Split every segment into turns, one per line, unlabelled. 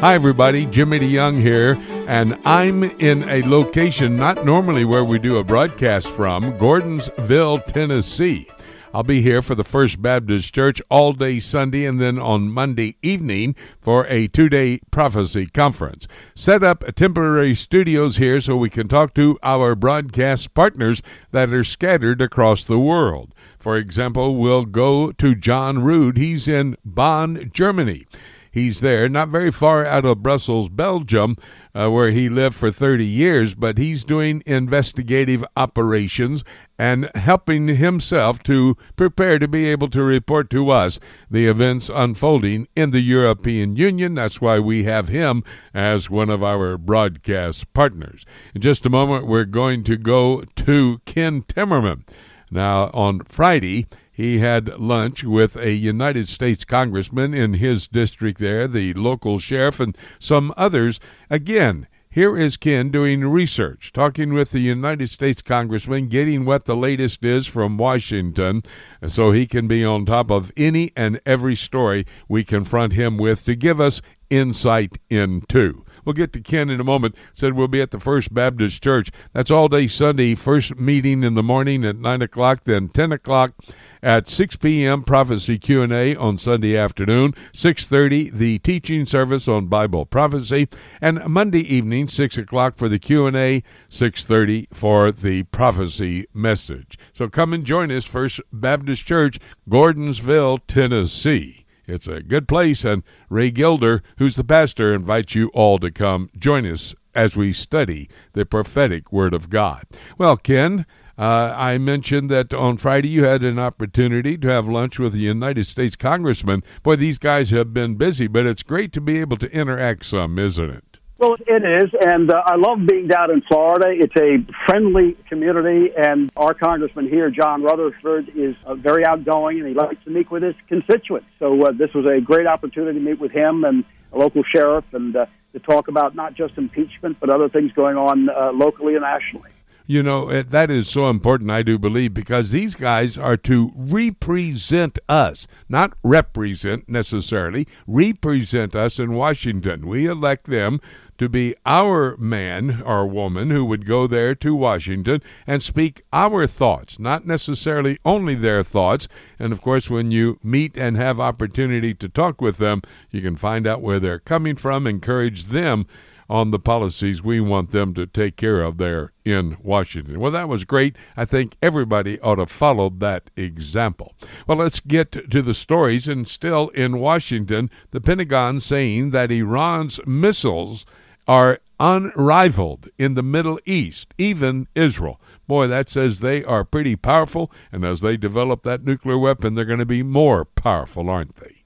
Hi, everybody. Jimmy DeYoung here, and I'm in a location not normally where we do a broadcast from, Gordonsville, Tennessee. I'll be here for the First Baptist Church all day Sunday and then on Monday evening for a two day prophecy conference. Set up temporary studios here so we can talk to our broadcast partners that are scattered across the world. For example, we'll go to John Rood. He's in Bonn, Germany. He's there, not very far out of Brussels, Belgium, uh, where he lived for 30 years, but he's doing investigative operations and helping himself to prepare to be able to report to us the events unfolding in the European Union. That's why we have him as one of our broadcast partners. In just a moment, we're going to go to Ken Timmerman. Now, on Friday, he had lunch with a United States congressman in his district there, the local sheriff, and some others. Again, here is Ken doing research, talking with the United States congressman, getting what the latest is from Washington so he can be on top of any and every story we confront him with to give us insight into. We'll get to Ken in a moment. Said we'll be at the First Baptist Church. That's all day Sunday. First meeting in the morning at nine o'clock, then ten o'clock at 6 p.m. prophecy q&a on sunday afternoon 6.30 the teaching service on bible prophecy and monday evening 6 o'clock for the q&a 6.30 for the prophecy message so come and join us first baptist church gordonsville tennessee it's a good place, and Ray Gilder, who's the pastor, invites you all to come join us as we study the prophetic Word of God. Well, Ken, uh, I mentioned that on Friday you had an opportunity to have lunch with a United States congressman. Boy, these guys have been busy, but it's great to be able to interact some, isn't it?
Well, it is, and uh, I love being down in Florida. It's a friendly community, and our congressman here, John Rutherford, is uh, very outgoing, and he likes to meet with his constituents. So uh, this was a great opportunity to meet with him and a local sheriff, and uh, to talk about not just impeachment, but other things going on uh, locally and nationally.
You know, that is so important, I do believe, because these guys are to represent us, not represent necessarily, represent us in Washington. We elect them to be our man or woman who would go there to Washington and speak our thoughts, not necessarily only their thoughts. And of course, when you meet and have opportunity to talk with them, you can find out where they're coming from, encourage them on the policies we want them to take care of there in Washington. Well, that was great. I think everybody ought to follow that example. Well, let's get to the stories. And still in Washington, the Pentagon saying that Iran's missiles are unrivaled in the Middle East, even Israel. Boy, that says they are pretty powerful, and as they develop that nuclear weapon, they're going to be more powerful, aren't they?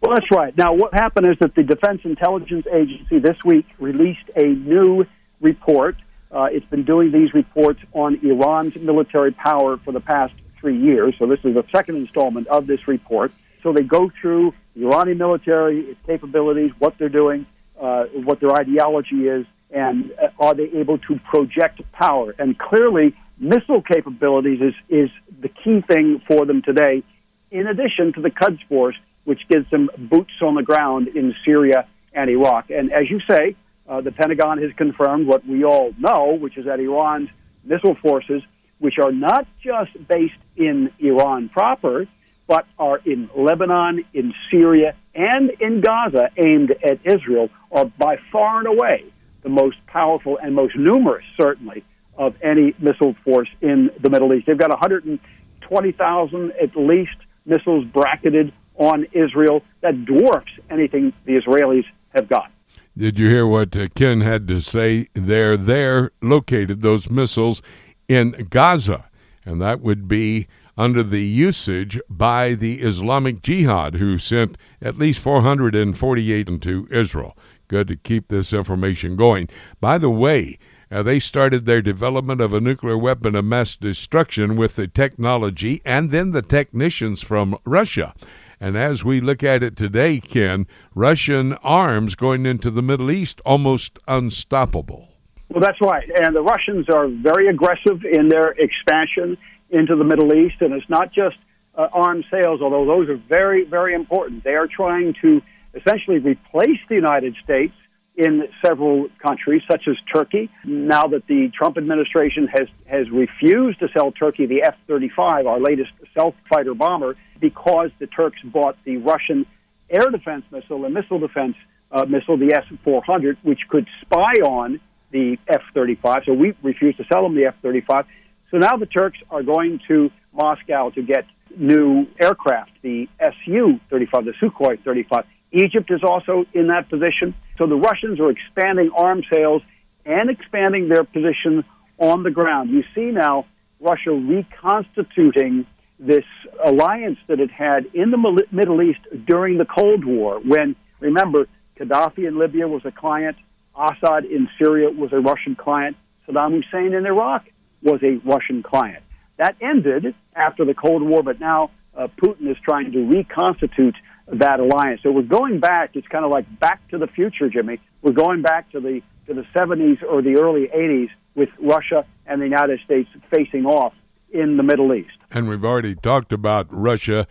Well, that's right. Now, what happened is that the Defense Intelligence Agency this week released a new report. Uh, it's been doing these reports on Iran's military power for the past three years. So, this is the second installment of this report. So, they go through the Iranian military, its capabilities, what they're doing, uh, what their ideology is, and uh, are they able to project power? And clearly, missile capabilities is, is the key thing for them today, in addition to the Quds Force which gives them boots on the ground in Syria and Iraq. And as you say, uh, the Pentagon has confirmed what we all know, which is that Iran's missile forces, which are not just based in Iran proper, but are in Lebanon, in Syria, and in Gaza, aimed at Israel, are by far and away the most powerful and most numerous, certainly, of any missile force in the Middle East. They've got 120,000 at least missiles bracketed on Israel that dwarfs anything the Israelis have got.
Did you hear what uh, Ken had to say? They're there, located, those missiles in Gaza, and that would be under the usage by the Islamic Jihad, who sent at least 448 into Israel. Good to keep this information going. By the way, uh, they started their development of a nuclear weapon of mass destruction with the technology and then the technicians from Russia. And as we look at it today, Ken, Russian arms going into the Middle East almost unstoppable.
Well, that's right. And the Russians are very aggressive in their expansion into the Middle East. And it's not just uh, arms sales, although those are very, very important. They are trying to essentially replace the United States in several countries, such as Turkey. Now that the Trump administration has, has refused to sell Turkey the F 35, our latest stealth fighter bomber, because the Turks bought the Russian air defense missile and missile defense uh, missile, the S 400, which could spy on the F 35. So we refused to sell them the F 35. So now the Turks are going to Moscow to get new aircraft, the Su 35, the Sukhoi 35. Egypt is also in that position. So the Russians are expanding arms sales and expanding their position on the ground. You see now Russia reconstituting this alliance that it had in the Middle East during the Cold War, when, remember, Gaddafi in Libya was a client, Assad in Syria was a Russian client, Saddam Hussein in Iraq was a Russian client. That ended after the Cold War, but now uh, Putin is trying to reconstitute that alliance. So we're going back. It's kind of like back to the future, Jimmy. We're going back to the to the 70s or the early 80s with Russia and the United States facing off in the Middle East.
And we've already talked about Russia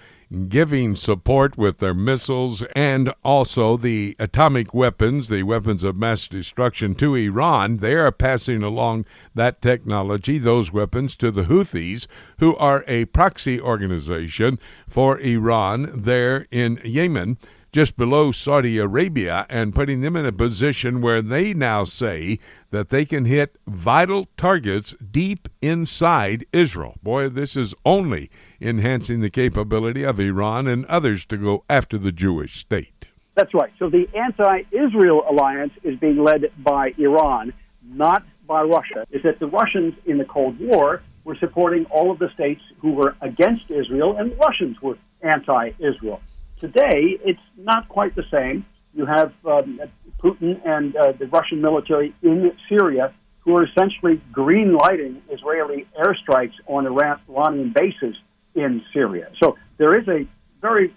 giving support with their missiles and also the atomic weapons, the weapons of mass destruction to Iran. They are passing along that technology, those weapons, to the Houthis, who are a proxy organization for Iran there in Yemen just below Saudi Arabia and putting them in a position where they now say that they can hit vital targets deep inside Israel. Boy, this is only enhancing the capability of Iran and others to go after the Jewish state.
That's right. So the anti Israel alliance is being led by Iran, not by Russia. Is that the Russians in the Cold War were supporting all of the states who were against Israel, and Russians were anti Israel. Today, it's not quite the same. You have um, Putin and uh, the Russian military in Syria who are essentially green lighting Israeli airstrikes on Iran- Iranian bases in Syria. So there is a very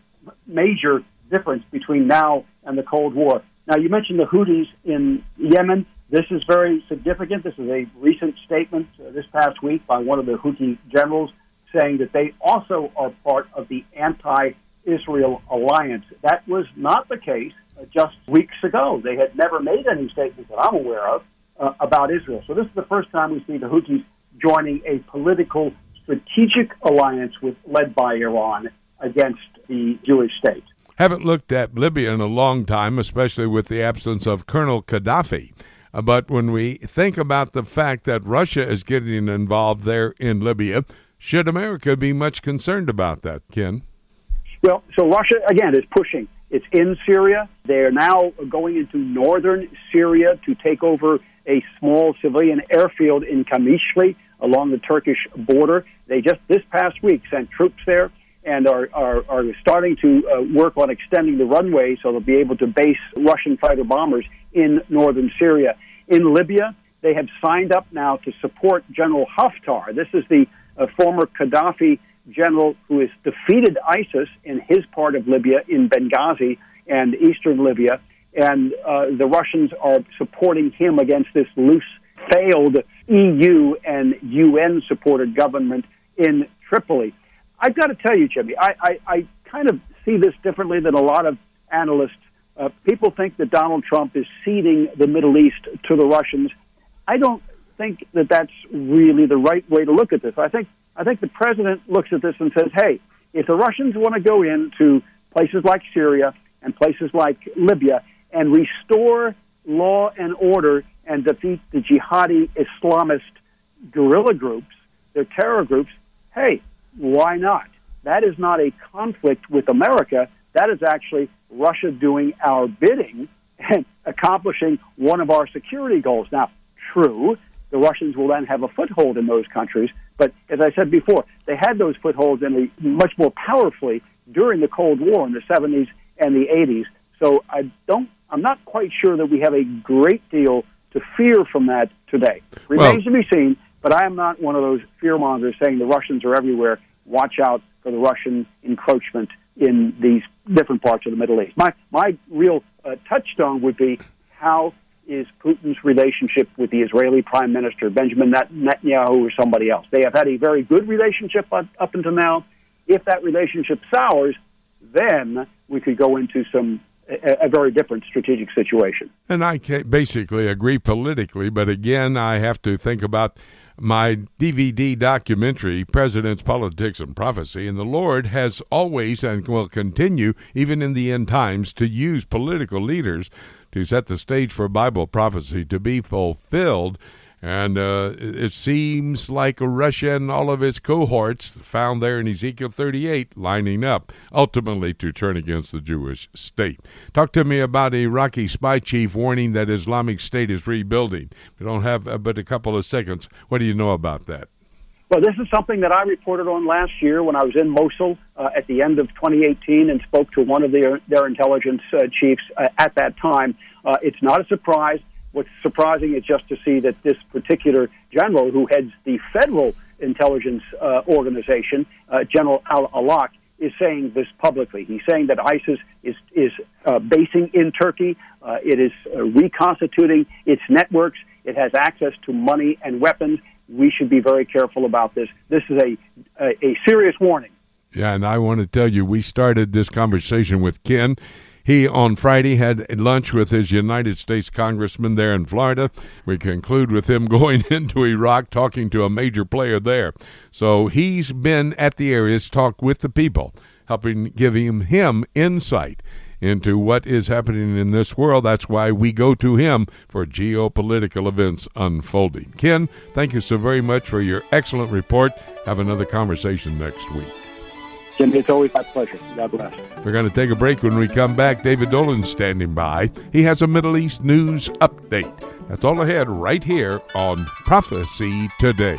major difference between now and the Cold War. Now, you mentioned the Houthis in Yemen. This is very significant. This is a recent statement uh, this past week by one of the Houthi generals saying that they also are part of the anti Israel alliance. That was not the case uh, just weeks ago. They had never made any statements that I'm aware of uh, about Israel. So this is the first time we see the Houthis joining a political strategic alliance with led by Iran against the Jewish state.
Haven't looked at Libya in a long time, especially with the absence of Colonel Gaddafi. Uh, but when we think about the fact that Russia is getting involved there in Libya, should America be much concerned about that, Ken?
Well, so Russia, again, is pushing. It's in Syria. They are now going into northern Syria to take over a small civilian airfield in Kamishli along the Turkish border. They just this past week sent troops there and are, are, are starting to uh, work on extending the runway so they'll be able to base Russian fighter bombers in northern Syria. In Libya, they have signed up now to support General Haftar. This is the uh, former Gaddafi general who has defeated ISIS in his part of Libya, in Benghazi and eastern Libya. And uh, the Russians are supporting him against this loose, failed EU and UN supported government in Tripoli. I've got to tell you, Jimmy, I, I, I kind of see this differently than a lot of analysts. Uh, people think that Donald Trump is ceding the Middle East to the Russians. I don't think that that's really the right way to look at this. I think I think the president looks at this and says, "Hey, if the Russians want to go into places like Syria and places like Libya and restore law and order and defeat the jihadi Islamist guerrilla groups, their terror groups, hey, why not? That is not a conflict with America. That is actually Russia doing our bidding and accomplishing one of our security goals. Now, true, the Russians will then have a foothold in those countries. But as I said before, they had those footholds in much more powerfully during the Cold War in the 70s and the 80s. So I don't, I'm not quite sure that we have a great deal to fear from that today. Remains well, to be seen, but I am not one of those fear mongers saying the Russians are everywhere. Watch out for the Russian encroachment in these different parts of the Middle East. My my real uh, touchstone would be how is Putin's relationship with the Israeli Prime Minister Benjamin Netanyahu or somebody else. They have had a very good relationship up until now. If that relationship sours, then we could go into some a, very different strategic situation.
And I basically agree politically, but again, I have to think about my DVD documentary, President's Politics and Prophecy, and the Lord has always and will continue, even in the end times, to use political leaders to set the stage for Bible prophecy to be fulfilled and uh, it seems like Russia and all of its cohorts found there in Ezekiel 38 lining up ultimately to turn against the Jewish state. Talk to me about Iraqi spy chief warning that Islamic State is rebuilding. We don't have uh, but a couple of seconds. What do you know about that?
Well, this is something that I reported on last year when I was in Mosul uh, at the end of 2018 and spoke to one of their, their intelligence uh, chiefs uh, at that time. Uh, it's not a surprise What's surprising is just to see that this particular general, who heads the federal intelligence uh, organization, uh, General Al Awlaq, is saying this publicly. He's saying that ISIS is is uh, basing in Turkey. Uh, it is uh, reconstituting its networks. It has access to money and weapons. We should be very careful about this. This is a a, a serious warning.
Yeah, and I want to tell you, we started this conversation with Ken he, on Friday, had lunch with his United States congressman there in Florida. We conclude with him going into Iraq, talking to a major player there. So he's been at the areas, talk with the people, helping giving him insight into what is happening in this world. That's why we go to him for geopolitical events unfolding. Ken, thank you so very much for your excellent report. Have another conversation next week.
Jim, it's always my pleasure. God bless.
We're going to take a break when we come back. David Dolan standing by. He has a Middle East news update. That's all ahead right here on Prophecy Today.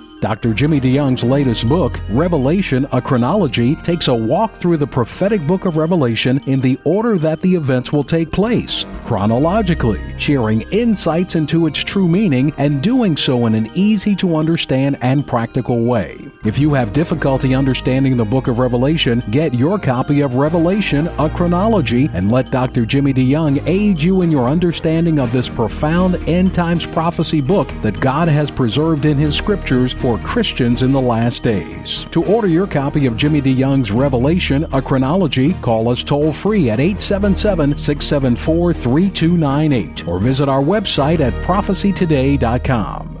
Dr. Jimmy DeYoung's latest book, Revelation A Chronology, takes a walk through the prophetic book of Revelation in the order that the events will take place, chronologically, sharing insights into its true meaning and doing so in an easy to understand and practical way. If you have difficulty understanding the book of Revelation, get your copy of Revelation A Chronology and let Dr. Jimmy DeYoung aid you in your understanding of this profound end times prophecy book that God has preserved in His scriptures for Christians in the last days. To order your copy of Jimmy DeYoung's Revelation, a chronology, call us toll free at 877 674 3298 or visit our website at prophecytoday.com.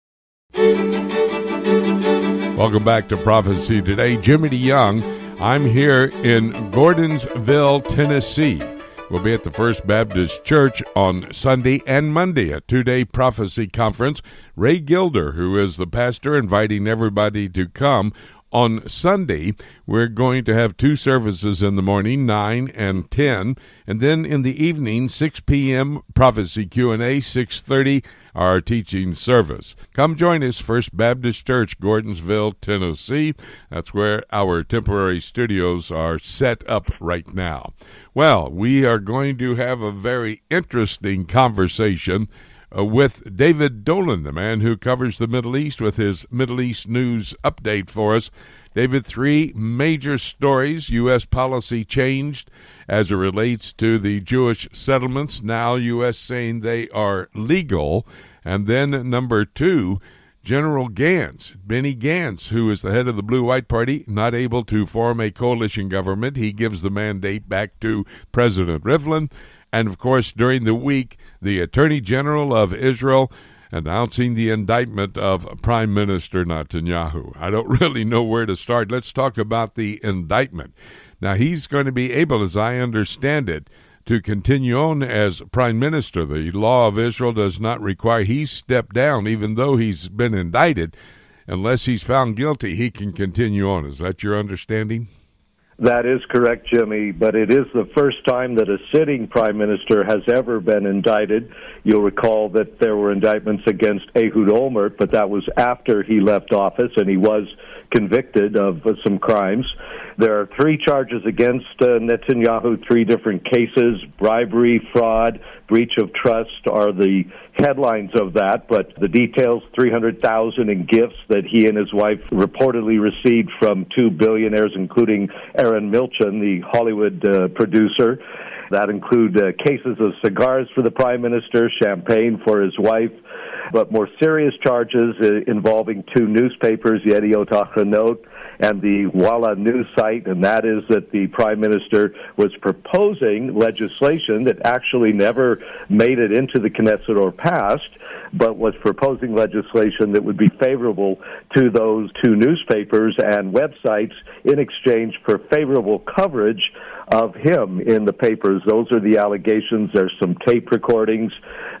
Welcome back to Prophecy Today. Jimmy DeYoung. I'm here in Gordonsville, Tennessee. We'll be at the First Baptist Church on Sunday and Monday, a two day prophecy conference. Ray Gilder, who is the pastor, inviting everybody to come on Sunday, we're going to have two services in the morning, 9 and 10, and then in the evening, 6 p.m. prophecy Q&A, 6:30 our teaching service. Come join us, First Baptist Church, Gordonsville, Tennessee. That's where our temporary studios are set up right now. Well, we are going to have a very interesting conversation uh, with David Dolan, the man who covers the Middle East with his Middle East news update for us. David, three major stories. U.S. policy changed as it relates to the Jewish settlements. Now, U.S. saying they are legal. And then, number two, General Gantz, Benny Gantz, who is the head of the Blue White Party, not able to form a coalition government. He gives the mandate back to President Rivlin. And of course, during the week, the Attorney General of Israel announcing the indictment of Prime Minister Netanyahu. I don't really know where to start. Let's talk about the indictment. Now, he's going to be able, as I understand it, to continue on as prime minister. The law of Israel does not require he step down, even though he's been indicted. Unless he's found guilty, he can continue on. Is that your understanding?
That is correct, Jimmy, but it is the first time that a sitting prime minister has ever been indicted. You'll recall that there were indictments against Ehud Olmert, but that was after he left office and he was convicted of some crimes. There are three charges against uh, Netanyahu, three different cases bribery, fraud, breach of trust are the headlines of that, but the details 300,000 in gifts that he and his wife reportedly received from two billionaires, including Arnon Milchan, the Hollywood uh, producer. That include uh, cases of cigars for the prime minister, champagne for his wife, but more serious charges uh, involving two newspapers, Yediot Ahronot and the Walla news site, and that is that the prime minister was proposing legislation that actually never made it into the Knesset or passed, but was proposing legislation that would be favorable to those two newspapers and websites in exchange for favorable coverage of him in the papers. Those are the allegations. There's some tape recordings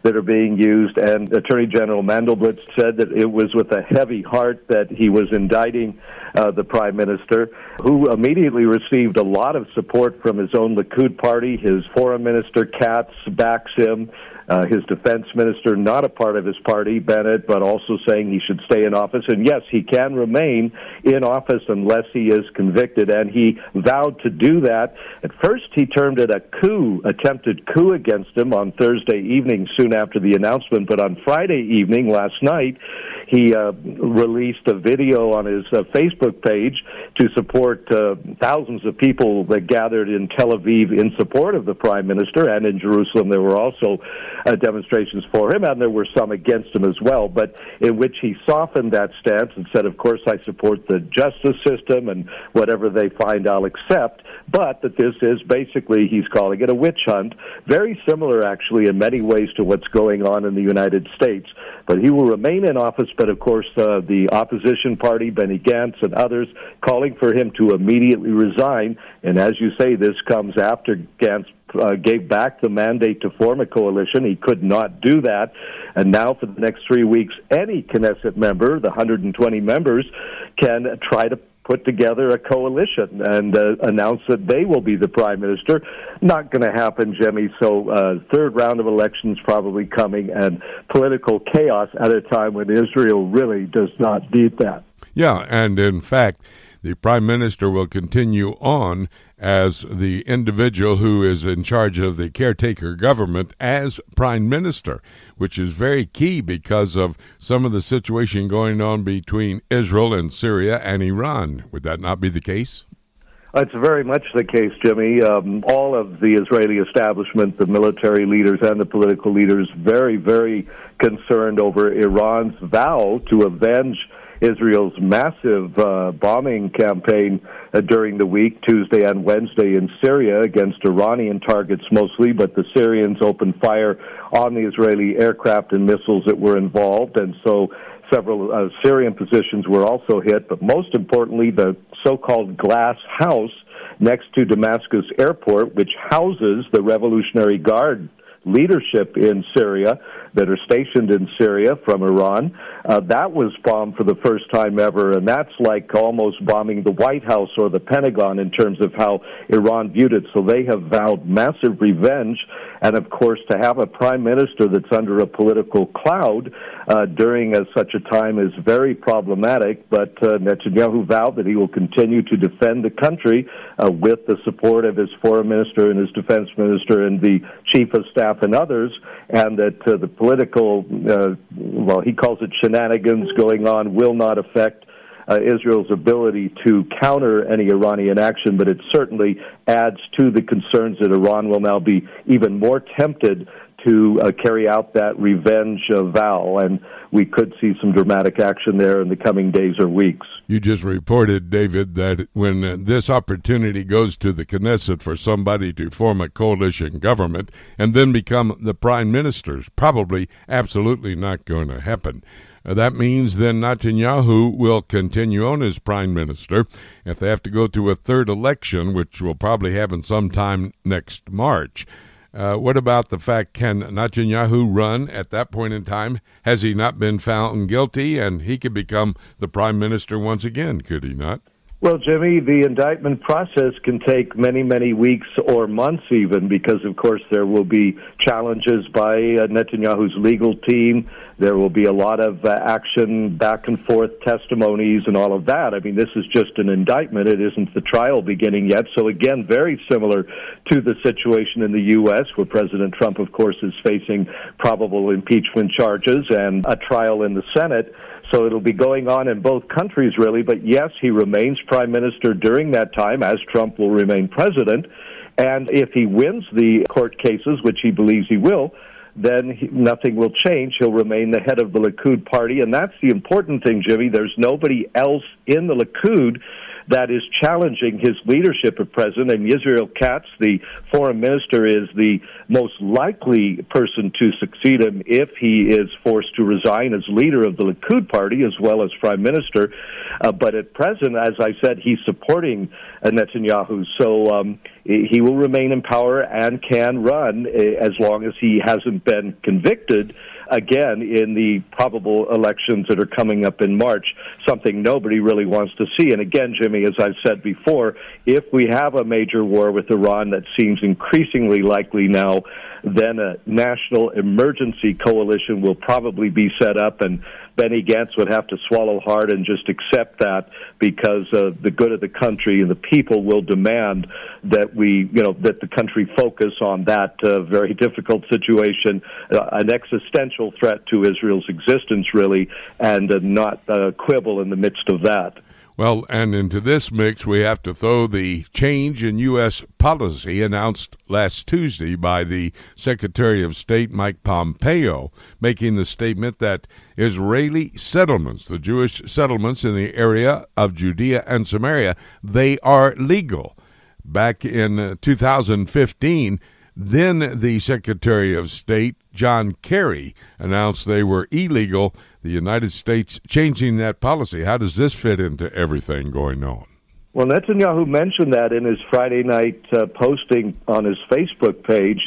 that are being used, and Attorney General Mandelblit said that it was with a heavy heart that he was indicting uh, the prime minister, who immediately received a lot of support from his own Likud party. His foreign minister Katz backs him. Uh, his defense minister, not a part of his party, Bennett, but also saying he should stay in office. And yes, he can remain in office unless he is convicted. And he vowed to do that. At first, he termed it a coup, attempted coup against him on Thursday evening, soon after the announcement. But on Friday evening, last night, he uh, released a video on his uh, Facebook page to support uh, thousands of people that gathered in Tel Aviv in support of the prime minister, and in Jerusalem there were also uh, demonstrations for him, and there were some against him as well. But in which he softened that stance and said, "Of course, I support the justice system, and whatever they find, I'll accept." But that this is basically, he's calling it a witch hunt, very similar actually in many ways to what's going on in the United States. But he will remain in office but of course, uh, the opposition party, Benny Gantz and others, calling for him to immediately resign. And as you say, this comes after Gantz uh, gave back the mandate to form a coalition. He could not do that. And now, for the next three weeks, any Knesset member, the 120 members, can try to put together a coalition and uh, announce that they will be the prime minister. Not going to happen, Jimmy. So, uh, third round of elections probably coming, and political chaos at a time when Israel really does not need that.
Yeah, and in fact, the prime minister will continue on as the individual who is in charge of the caretaker government as prime minister, which is very key because of some of the situation going on between Israel and Syria and Iran. Would that not be the case?
It's very much the case, Jimmy. Um, all of the Israeli establishment, the military leaders and the political leaders, very, very concerned over Iran's vow to avenge Israel's massive uh, bombing campaign uh, during the week, Tuesday and Wednesday in Syria against Iranian targets mostly, but the Syrians opened fire on the Israeli aircraft and missiles that were involved, and so several uh, Syrian positions were also hit, but most importantly, the so called glass house next to Damascus airport, which houses the Revolutionary Guard leadership in Syria that are stationed in Syria from Iran. Uh, that was bombed for the first time ever, and that's like almost bombing the White House or the Pentagon in terms of how Iran viewed it. So they have vowed massive revenge, and of course, to have a prime minister that's under a political cloud uh, during a, such a time is very problematic. But uh, Netanyahu vowed that he will continue to defend the country uh, with the support of his foreign minister and his defense minister and the chief of staff and others, and that uh, the political, uh, well, he calls it shenanigans going on, will not affect uh, Israel's ability to counter any Iranian action, but it certainly adds to the concerns that Iran will now be even more tempted to uh, carry out that revenge uh, vow, and we could see some dramatic action there in the coming days or weeks.
You just reported, David, that when this opportunity goes to the Knesset for somebody to form a coalition government and then become the prime minister, probably absolutely not going to happen. Uh, that means then Netanyahu will continue on as prime minister. If they have to go to a third election, which will probably happen sometime next March, uh, what about the fact can Netanyahu run at that point in time? Has he not been found guilty and he could become the prime minister once again, could he not?
Well, Jimmy, the indictment process can take many, many weeks or months even because, of course, there will be challenges by uh, Netanyahu's legal team. There will be a lot of uh, action, back and forth testimonies, and all of that. I mean, this is just an indictment. It isn't the trial beginning yet. So, again, very similar to the situation in the U.S., where President Trump, of course, is facing probable impeachment charges and a trial in the Senate. So it'll be going on in both countries, really. But yes, he remains prime minister during that time, as Trump will remain president. And if he wins the court cases, which he believes he will, then he, nothing will change. He'll remain the head of the Likud party. And that's the important thing, Jimmy. There's nobody else in the Likud that is challenging his leadership at present. And Israel Katz, the foreign minister, is the most likely person to succeed him if he is forced to resign as leader of the Likud party as well as prime minister. Uh, but at present, as I said, he's supporting uh, Netanyahu. So um, he will remain in power and can run uh, as long as he hasn't been convicted again in the probable elections that are coming up in March, something nobody really wants to see. And again, Jimmy, as I've said before, if we have a major war with Iran that seems increasingly likely now, then a national emergency coalition will probably be set up and Benny Gantz would have to swallow hard and just accept that because uh, the good of the country and the people will demand that we, you know, that the country focus on that uh, very difficult situation, uh, an existential threat to Israel's existence, really, and uh, not uh, quibble in the midst of that.
Well, and into this mix, we have to throw the change in U.S. policy announced last Tuesday by the Secretary of State Mike Pompeo, making the statement that Israeli settlements, the Jewish settlements in the area of Judea and Samaria, they are legal. Back in uh, 2015, then the Secretary of State, John Kerry, announced they were illegal the United States changing that policy. How does this fit into everything going on?
Well, Netanyahu mentioned that in his Friday night uh, posting on his Facebook page,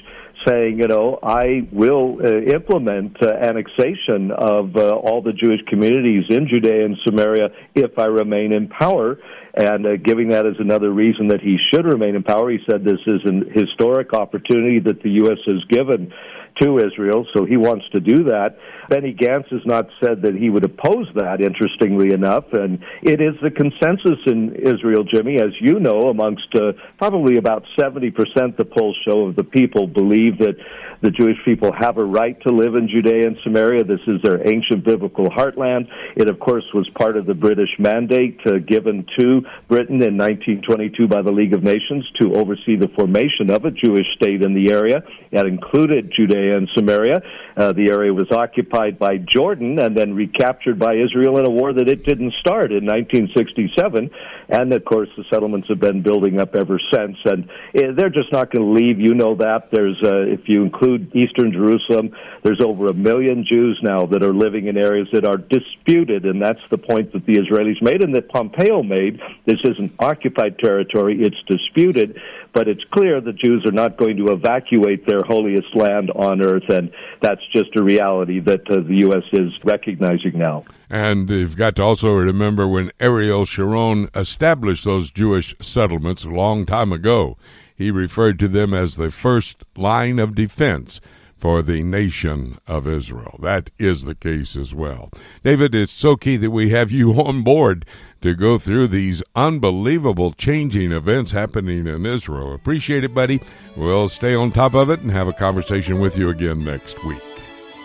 saying, you know, I will uh, implement uh, annexation of uh, all the Jewish communities in Judea and Samaria if I remain in power. And uh, giving that as another reason that he should remain in power, he said this is an historic opportunity that the U.S. has given to Israel, so he wants to do that. Benny Gantz has not said that he would oppose that, interestingly enough, and it is the consensus in Israel, Jimmy, as you know, amongst uh, probably about 70% the polls show of the people believe that the Jewish people have a right to live in Judea and Samaria. This is their ancient biblical heartland. It, of course, was part of the British mandate uh, given to Britain in 1922 by the League of Nations to oversee the formation of a Jewish state in the area. That included Judea and Samaria. Uh, the area was occupied by Jordan and then recaptured by Israel in a war that it didn't start in 1967. And of course, the settlements have been building up ever since. And uh, they're just not going to leave. You know that. There's, uh, if you include Eastern Jerusalem, there's over a million Jews now that are living in areas that are disputed. And that's the point that the Israelis made and that Pompeo made. This isn't occupied territory, it's disputed. But it's clear the Jews are not going to evacuate their holiest land on earth. And that's just a reality that uh, the U.S. is recognizing now.
And you've got to also remember when Ariel Sharon established those Jewish settlements a long time ago, he referred to them as the first line of defense for the nation of Israel. That is the case as well. David, it's so key that we have you on board to go through these unbelievable changing events happening in Israel. Appreciate it, buddy. We'll stay on top of it and have a conversation with you again next week.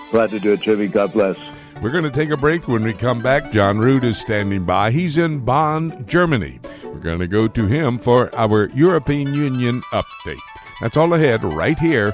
Glad to do it, Jimmy. God bless.
We're going to take a break. When we come back, John Rood is standing by. He's in Bonn, Germany. We're going to go to him for our European Union update. That's all ahead right here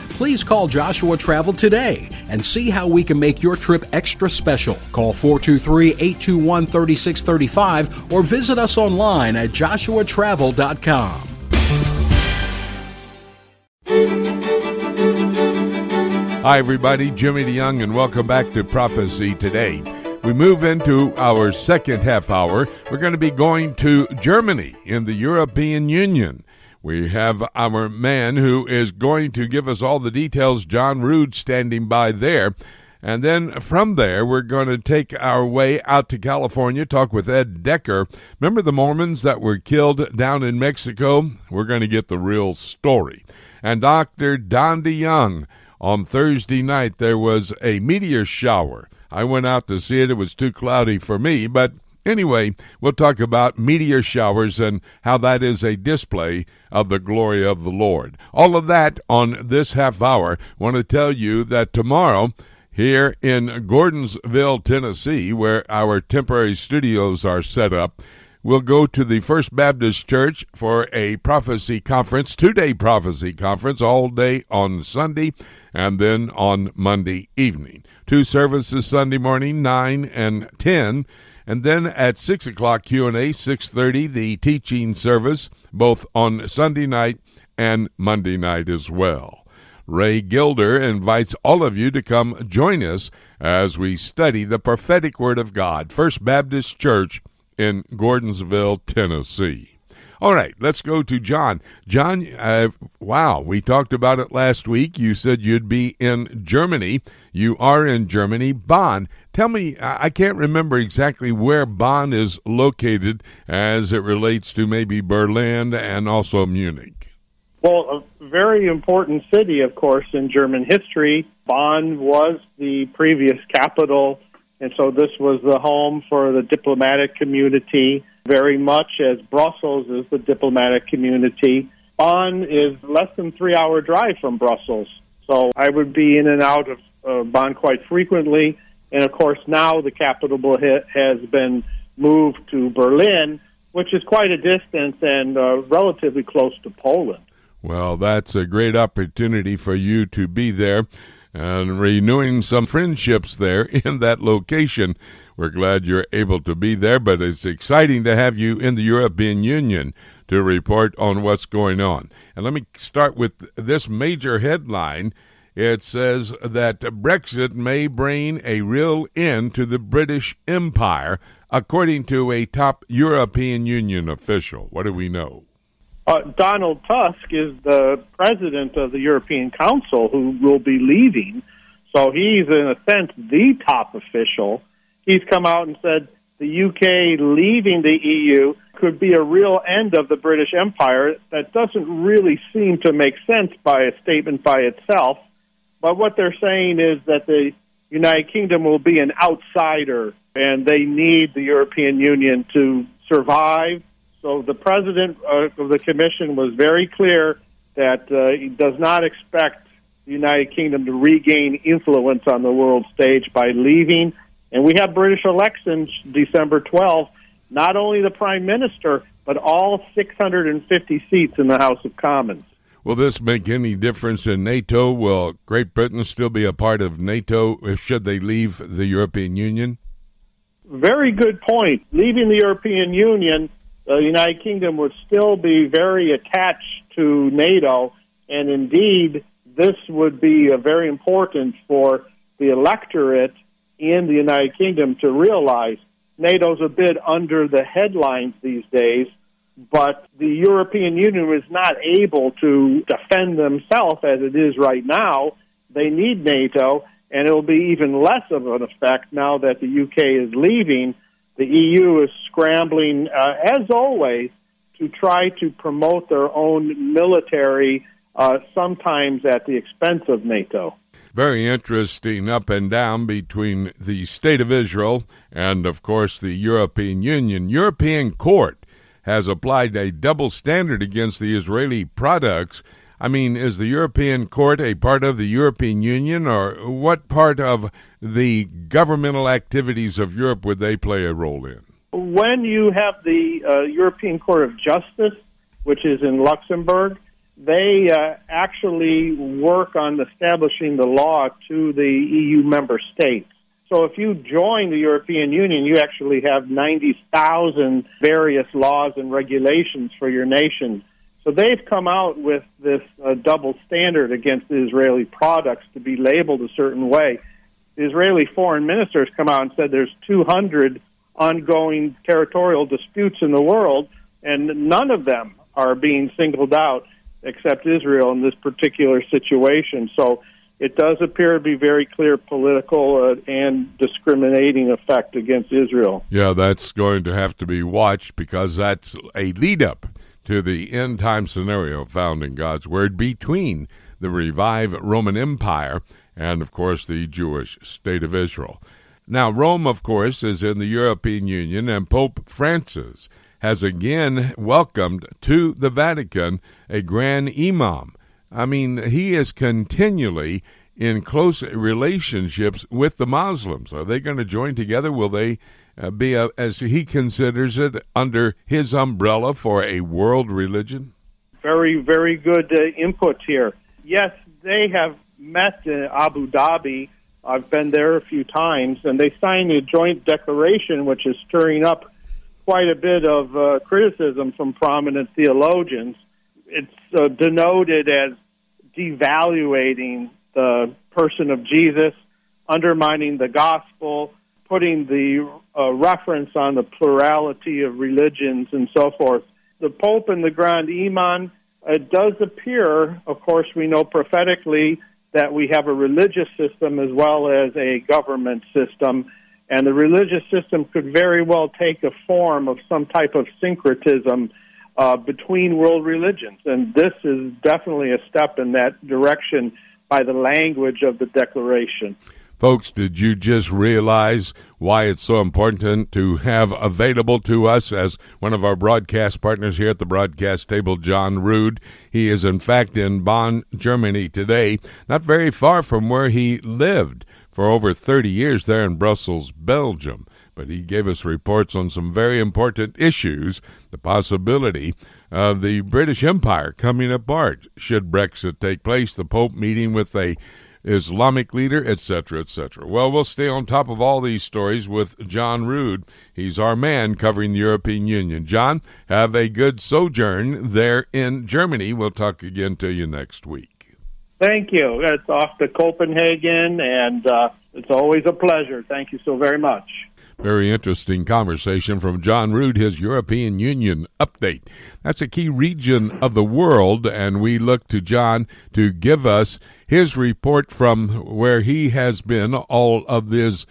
please call Joshua Travel today and see how we can make your trip extra special. Call 423 821 3635 or visit us online at joshuatravel.com.
Hi, everybody. Jimmy DeYoung, and welcome back to Prophecy Today. We move into our second half hour. We're going to be going to Germany in the European Union. We have our man who is going to give us all the details, John Rood, standing by there. And then from there, we're going to take our way out to California, talk with Ed Decker. Remember the Mormons that were killed down in Mexico? We're going to get the real story. And Dr. Don DeYoung. On Thursday night, there was a meteor shower. I went out to see it. It was too cloudy for me, but Anyway, we'll talk about meteor showers and how that is a display of the glory of the Lord. All of that on this half hour. I Want to tell you that tomorrow, here in Gordonsville, Tennessee, where our temporary studios are set up, we'll go to the First Baptist Church for a prophecy conference, two day prophecy conference, all day on Sunday and then on Monday evening. Two services Sunday morning, 9 and 10 and then at 6 o'clock q&a 6.30 the teaching service both on sunday night and monday night as well ray gilder invites all of you to come join us as we study the prophetic word of god first baptist church in gordonsville tennessee all right, let's go to John. John, uh, wow, we talked about it last week. You said you'd be in Germany. You are in Germany. Bonn. Tell me, I can't remember exactly where Bonn is located as it relates to maybe Berlin and also Munich.
Well, a very important city, of course, in German history. Bonn was the previous capital, and so this was the home for the diplomatic community very much as Brussels is the diplomatic community. Bonn is less than three hour drive from Brussels. So I would be in and out of uh, Bonn quite frequently. And of course, now the capital has been moved to Berlin, which is quite a distance and uh, relatively close to Poland.
Well, that's a great opportunity for you to be there and renewing some friendships there in that location. We're glad you're able to be there, but it's exciting to have you in the European Union to report on what's going on. And let me start with this major headline. It says that Brexit may bring a real end to the British Empire, according to a top European Union official. What do we know?
Uh, Donald Tusk is the president of the European Council who will be leaving. So he's, in a sense, the top official he's come out and said the UK leaving the EU could be a real end of the British Empire. That doesn't really seem to make sense by a statement by itself. But what they're saying is that the United Kingdom will be an outsider and they need the European Union to survive. So the president uh, of the commission was very clear that uh, he does not expect the United Kingdom to regain influence on the world stage by leaving. And we have British elections December 12th, not only the Prime Minister, but all 650 seats in the House of Commons.
Will this make any difference in NATO? Will Great Britain still be a part of NATO if should they leave the European Union?
Very good point. Leaving the European Union, the United Kingdom would still be very attached to NATO, and indeed, this would be uh, very important for the electorate in the United Kingdom to realize NATO's a bit under the headlines these days, but the European Union is not able to defend themselves as it is right now. They need NATO, and it will be even less of an effect now that the UK is leaving. The EU is scrambling, uh, as always, to try to promote their own military, uh, sometimes at the expense of NATO.
Very interesting up and down between the State of Israel and, of course, the European Union. European Court has applied a double standard against the Israeli products I mean, is the European Court a part of the European Union, or what part of the governmental activities of Europe would they play a role in?
When you have the uh, European Court of Justice, which is in Luxembourg, they uh, actually work on establishing the law to the EU member states. So if you join the European Union, you actually have 90,000 various laws and regulations for your nation. So they've come out with this uh, double standard against Israeli products to be labeled a certain way. The Israeli foreign ministers come out and said there's 200 ongoing territorial disputes in the world, and none of them are being singled out except Israel in this particular situation. So it does appear to be very clear political uh, and discriminating effect against Israel.
Yeah, that's going to have to be watched because that's a lead up to the end time scenario found in God's Word between the revived Roman Empire and, of course, the Jewish state of Israel. Now, Rome, of course, is in the European Union, and Pope Francis has again welcomed to the Vatican a grand imam. I mean, he is continually in close relationships with the Muslims. Are they going to join together? Will they uh, be, a, as he considers it, under his umbrella for a world religion?
Very, very good uh, input here. Yes, they have met in Abu Dhabi. I've been there a few times, and they signed a joint declaration which is stirring up quite a bit of uh, criticism from prominent theologians. It's uh, denoted as devaluating the person of Jesus, undermining the gospel, putting the uh, reference on the plurality of religions and so forth. The Pope and the Grand Imam, it does appear, of course, we know prophetically that we have a religious system as well as a government system, and the religious system could very well take a form of some type of syncretism uh, between world religions. And this is definitely a step in that direction by the language of the declaration.
Folks, did you just realize why it's so important to have available to us as one of our broadcast partners here at the broadcast table, John Rood? He is, in fact, in Bonn, Germany today, not very far from where he lived for over 30 years there in Brussels, Belgium. But he gave us reports on some very important issues, the possibility of the British Empire coming apart should Brexit take place, the Pope meeting with a Islamic leader, etc., etc. Well, we'll stay on top of all these stories with John Rood. He's our man covering the European Union. John, have a good sojourn there in Germany. We'll talk again to you next week.
Thank you. It's off to Copenhagen, and uh, it's always a pleasure. Thank you so very much.
Very interesting conversation from John Rood, his European Union update. That's a key region of the world, and we look to John to give us his report from where he has been all of his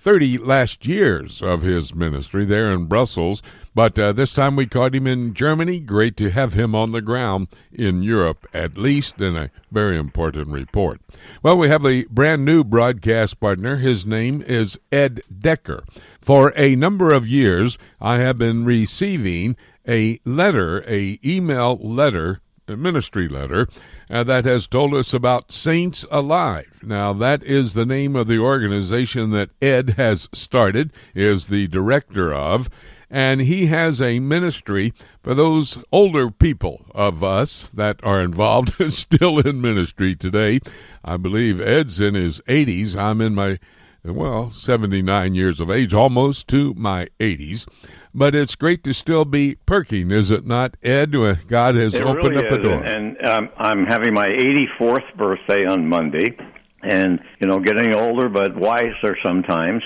30 last years of his ministry there in Brussels. But uh, this time we caught him in Germany. Great to have him on the ground in Europe, at least, in a very important report. Well, we have a brand new broadcast partner. His name is Ed Decker. For a number of years, I have been receiving a letter, a email letter, a ministry letter uh, that has told us about Saints Alive. Now, that is the name of the organization that Ed has started, is the director of, and he has a ministry for those older people of us that are involved still in ministry today. I believe Ed's in his 80s. I'm in my, well, 79 years of age, almost to my 80s but it's great to still be perking, is it not, Ed? God has
it
opened
really
up the
is.
door.
And um, I'm having my 84th birthday on Monday, and you know, getting older but wiser sometimes.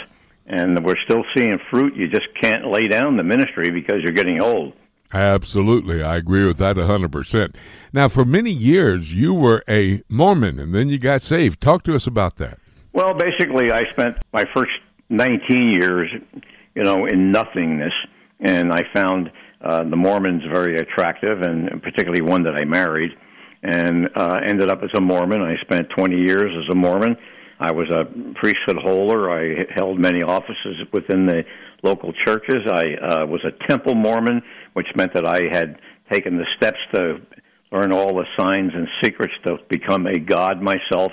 and we're still seeing fruit. You just can't lay down the ministry because you're getting old.
Absolutely. I agree with that 100%. Now, for many years, you were a Mormon and then you got saved. Talk to us about that.
Well, basically, I spent my first 19 years, you know, in nothingness, and I found uh, the Mormons very attractive, and particularly one that I married, and uh, ended up as a Mormon. I spent 20 years as a Mormon. I was a priesthood holder. I held many offices within the local churches. I uh, was a temple Mormon, which meant that I had taken the steps to learn all the signs and secrets to become a god myself,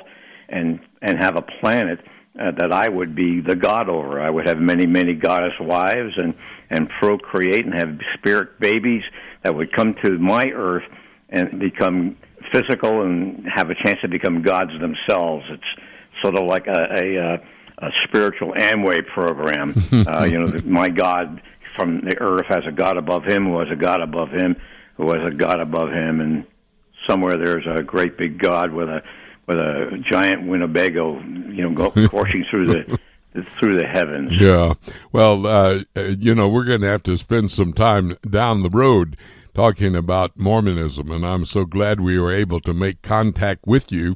and and have a planet uh, that I would be the god over. I would have many many goddess wives and and procreate and have spirit babies that would come to my earth and become physical and have a chance to become gods themselves. It's sort of like a, a, a spiritual Amway program. uh, you know, my God from the earth has a God above him who has a God above him who has a God above him, and somewhere there's a great big God with a with a giant Winnebago, you know, go, coursing through the through the heavens.
Yeah. Well, uh, you know, we're going to have to spend some time down the road talking about Mormonism, and I'm so glad we were able to make contact with you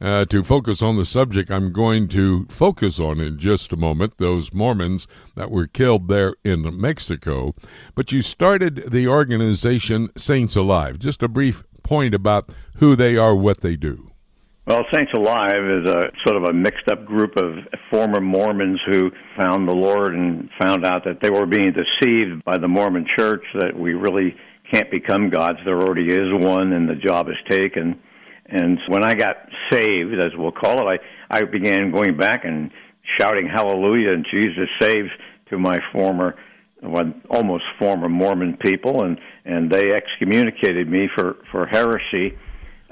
uh, to focus on the subject I'm going to focus on in just a moment those Mormons that were killed there in Mexico. But you started the organization Saints Alive. Just a brief point about who they are, what they do.
Well, Saints Alive is a sort of a mixed up group of former Mormons who found the Lord and found out that they were being deceived by the Mormon church, that we really can't become gods. There already is one, and the job is taken. And when I got saved, as we'll call it, I, I began going back and shouting hallelujah and Jesus saves to my former, well, almost former Mormon people, and, and they excommunicated me for, for heresy,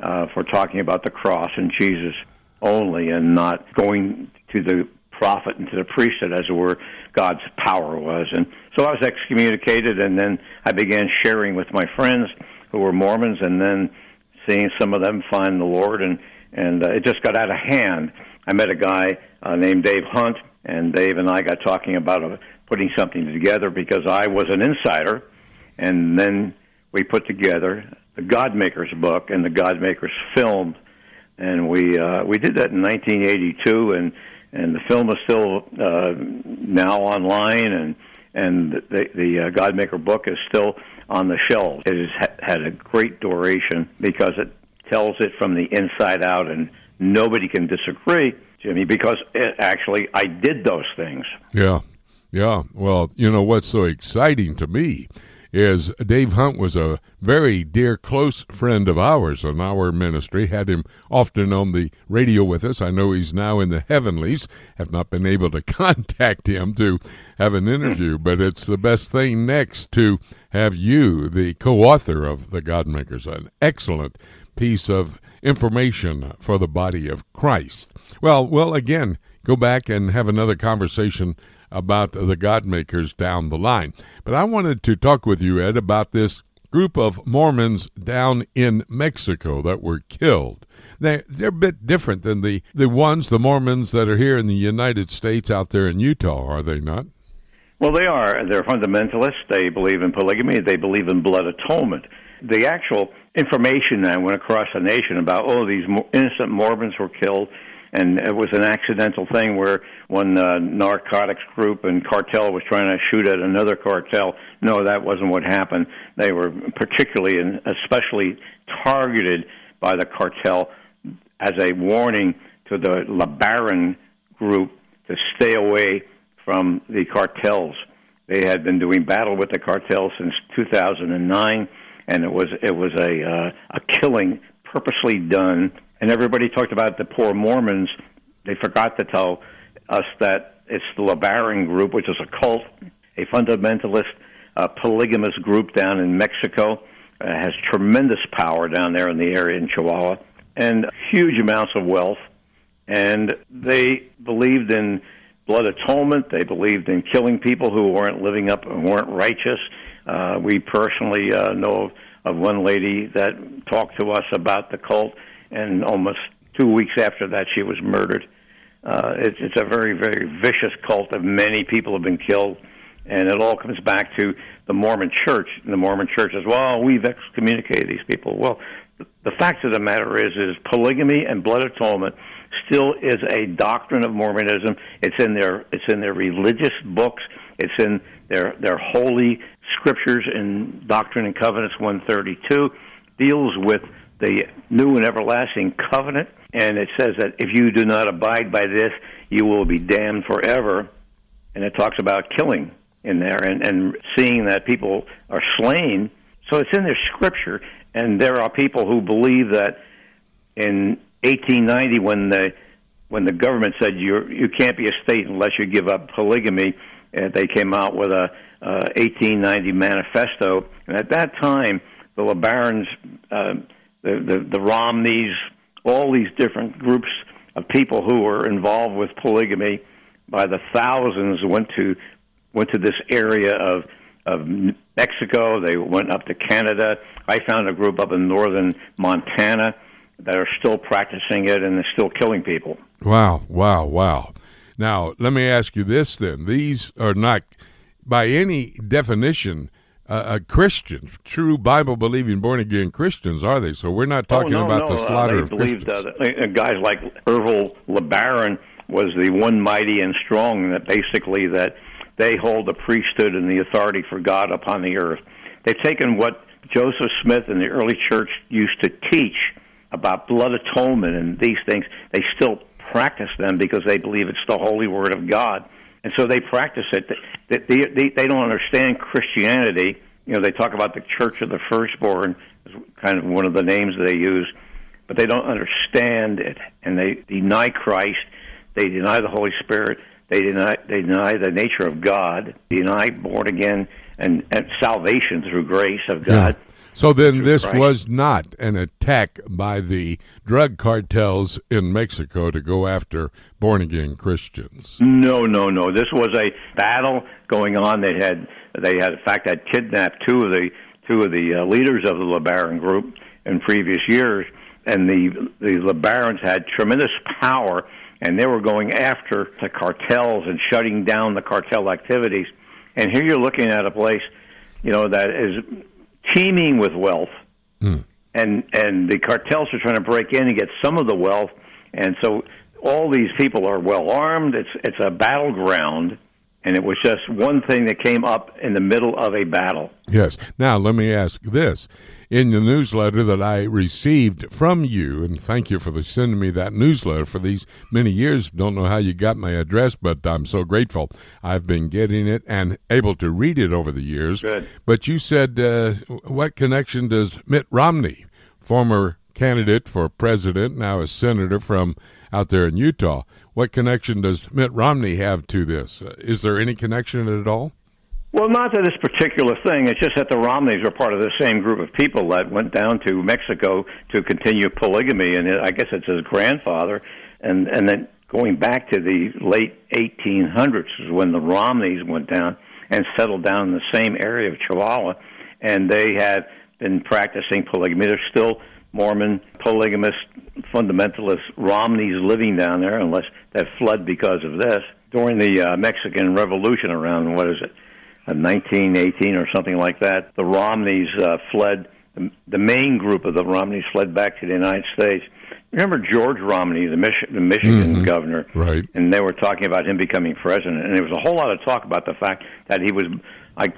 uh, for talking about the cross and Jesus only and not going to the prophet and to the priesthood as it were God's power was. And so I was excommunicated, and then I began sharing with my friends who were Mormons, and then seeing some of them find the Lord, and and uh, it just got out of hand. I met a guy uh, named Dave Hunt, and Dave and I got talking about uh, putting something together because I was an insider, and then we put together the Godmakers book and the Godmakers film, and we uh, we did that in 1982, and and the film is still uh, now online, and and the the uh, Godmaker book is still on the shelves. It has had a great duration because it tells it from the inside out, and nobody can disagree, Jimmy, because it, actually I did those things.
Yeah, yeah. Well, you know what's so exciting to me is Dave Hunt was a very dear, close friend of ours in our ministry. Had him often on the radio with us. I know he's now in the heavenlies. Have not been able to contact him to have an interview, but it's the best thing next to have you, the co-author of the Godmakers, an excellent piece of information for the body of Christ. Well, well, again, go back and have another conversation about the God makers down the line. But I wanted to talk with you, Ed, about this group of Mormons down in Mexico that were killed. They, they're a bit different than the, the ones, the Mormons that are here in the United States out there in Utah, are they not?
Well, they are. They're fundamentalists. They believe in polygamy. They believe in blood atonement. The actual information that went across the nation about, oh, these innocent Mormons were killed and it was an accidental thing where one uh, narcotics group and cartel was trying to shoot at another cartel. No, that wasn't what happened. They were particularly and especially targeted by the cartel as a warning to the LeBaron group to stay away from the cartels. They had been doing battle with the cartels since 2009, and it was it was a uh, a killing purposely done and everybody talked about the poor Mormons. They forgot to tell us that it's the LeBaron group, which is a cult, a fundamentalist, uh, polygamous group down in Mexico. Uh, has tremendous power down there in the area in Chihuahua, and huge amounts of wealth. And they believed in blood atonement. They believed in killing people who weren't living up and weren't righteous. Uh, we personally uh, know of, of one lady that talked to us about the cult and almost two weeks after that, she was murdered. Uh, it's, it's a very, very vicious cult of many people have been killed, and it all comes back to the Mormon Church. And the Mormon Church says, "Well, we've excommunicated these people." Well, the fact of the matter is, is polygamy and blood atonement still is a doctrine of Mormonism. It's in their it's in their religious books. It's in their their holy scriptures in Doctrine and Covenants 132 deals with the new and everlasting covenant, and it says that if you do not abide by this, you will be damned forever. And it talks about killing in there and, and seeing that people are slain. So it's in their scripture, and there are people who believe that in 1890, when the when the government said you you can't be a state unless you give up polygamy, uh, they came out with a uh, 1890 manifesto, and at that time, the LeBarons, uh, the, the the Romneys, all these different groups of people who were involved with polygamy, by the thousands went to went to this area of of Mexico. They went up to Canada. I found a group up in northern Montana that are still practicing it and they're still killing people.
Wow, wow, wow. Now, let me ask you this then. These are not, by any definition, uh, uh, Christians, true Bible believing, born again Christians, are they? So we're not talking
oh, no,
about
no.
the slaughter
uh,
of
believed,
Christians.
Uh, guys like Ervil LeBaron was the one mighty and strong that basically that they hold the priesthood and the authority for God upon the earth. They've taken what Joseph Smith and the early church used to teach about blood atonement and these things. They still practice them because they believe it's the holy word of God, and so they practice it. They, they, they, they don't understand Christianity. You know, they talk about the Church of the Firstborn is kind of one of the names they use, but they don't understand it, and they deny Christ. They deny the Holy Spirit they deny they deny the nature of God, deny born again and, and salvation through grace of God.
Yeah. So then, this was not an attack by the drug cartels in Mexico to go after born again Christians.
No, no, no. This was a battle going on. They had they had in fact had kidnapped two of the two of the uh, leaders of the LeBaron group in previous years, and the the LeBarons had tremendous power and they were going after the cartels and shutting down the cartel activities. And here you're looking at a place, you know, that is teeming with wealth,
mm.
and and the cartels are trying to break in and get some of the wealth, and so all these people are well armed. It's it's a battleground. And it was just one thing that came up in the middle of a battle.
Yes. Now, let me ask this in the newsletter that I received from you, and thank you for the, sending me that newsletter for these many years. Don't know how you got my address, but I'm so grateful. I've been getting it and able to read it over the years.
Good.
But you said, uh, what connection does Mitt Romney, former candidate for president, now a senator from out there in Utah, what connection does Mitt Romney have to this? Uh, is there any connection at all?
Well, not to this particular thing. It's just that the Romneys were part of the same group of people that went down to Mexico to continue polygamy, and I guess it's his grandfather, and and then going back to the late 1800s is when the Romneys went down and settled down in the same area of Chihuahua, and they had been practicing polygamy. There's still Mormon polygamist fundamentalist Romneys living down there, unless they've fled because of this during the uh, Mexican Revolution around what is it? 1918 or something like that, the Romneys uh, fled. The, main group of the Romneys fled back to the United States. Remember George Romney, the, Mich- the Michigan
mm-hmm.
governor,
right?
And they were talking about him becoming president, and there was a whole lot of talk about the fact that he was like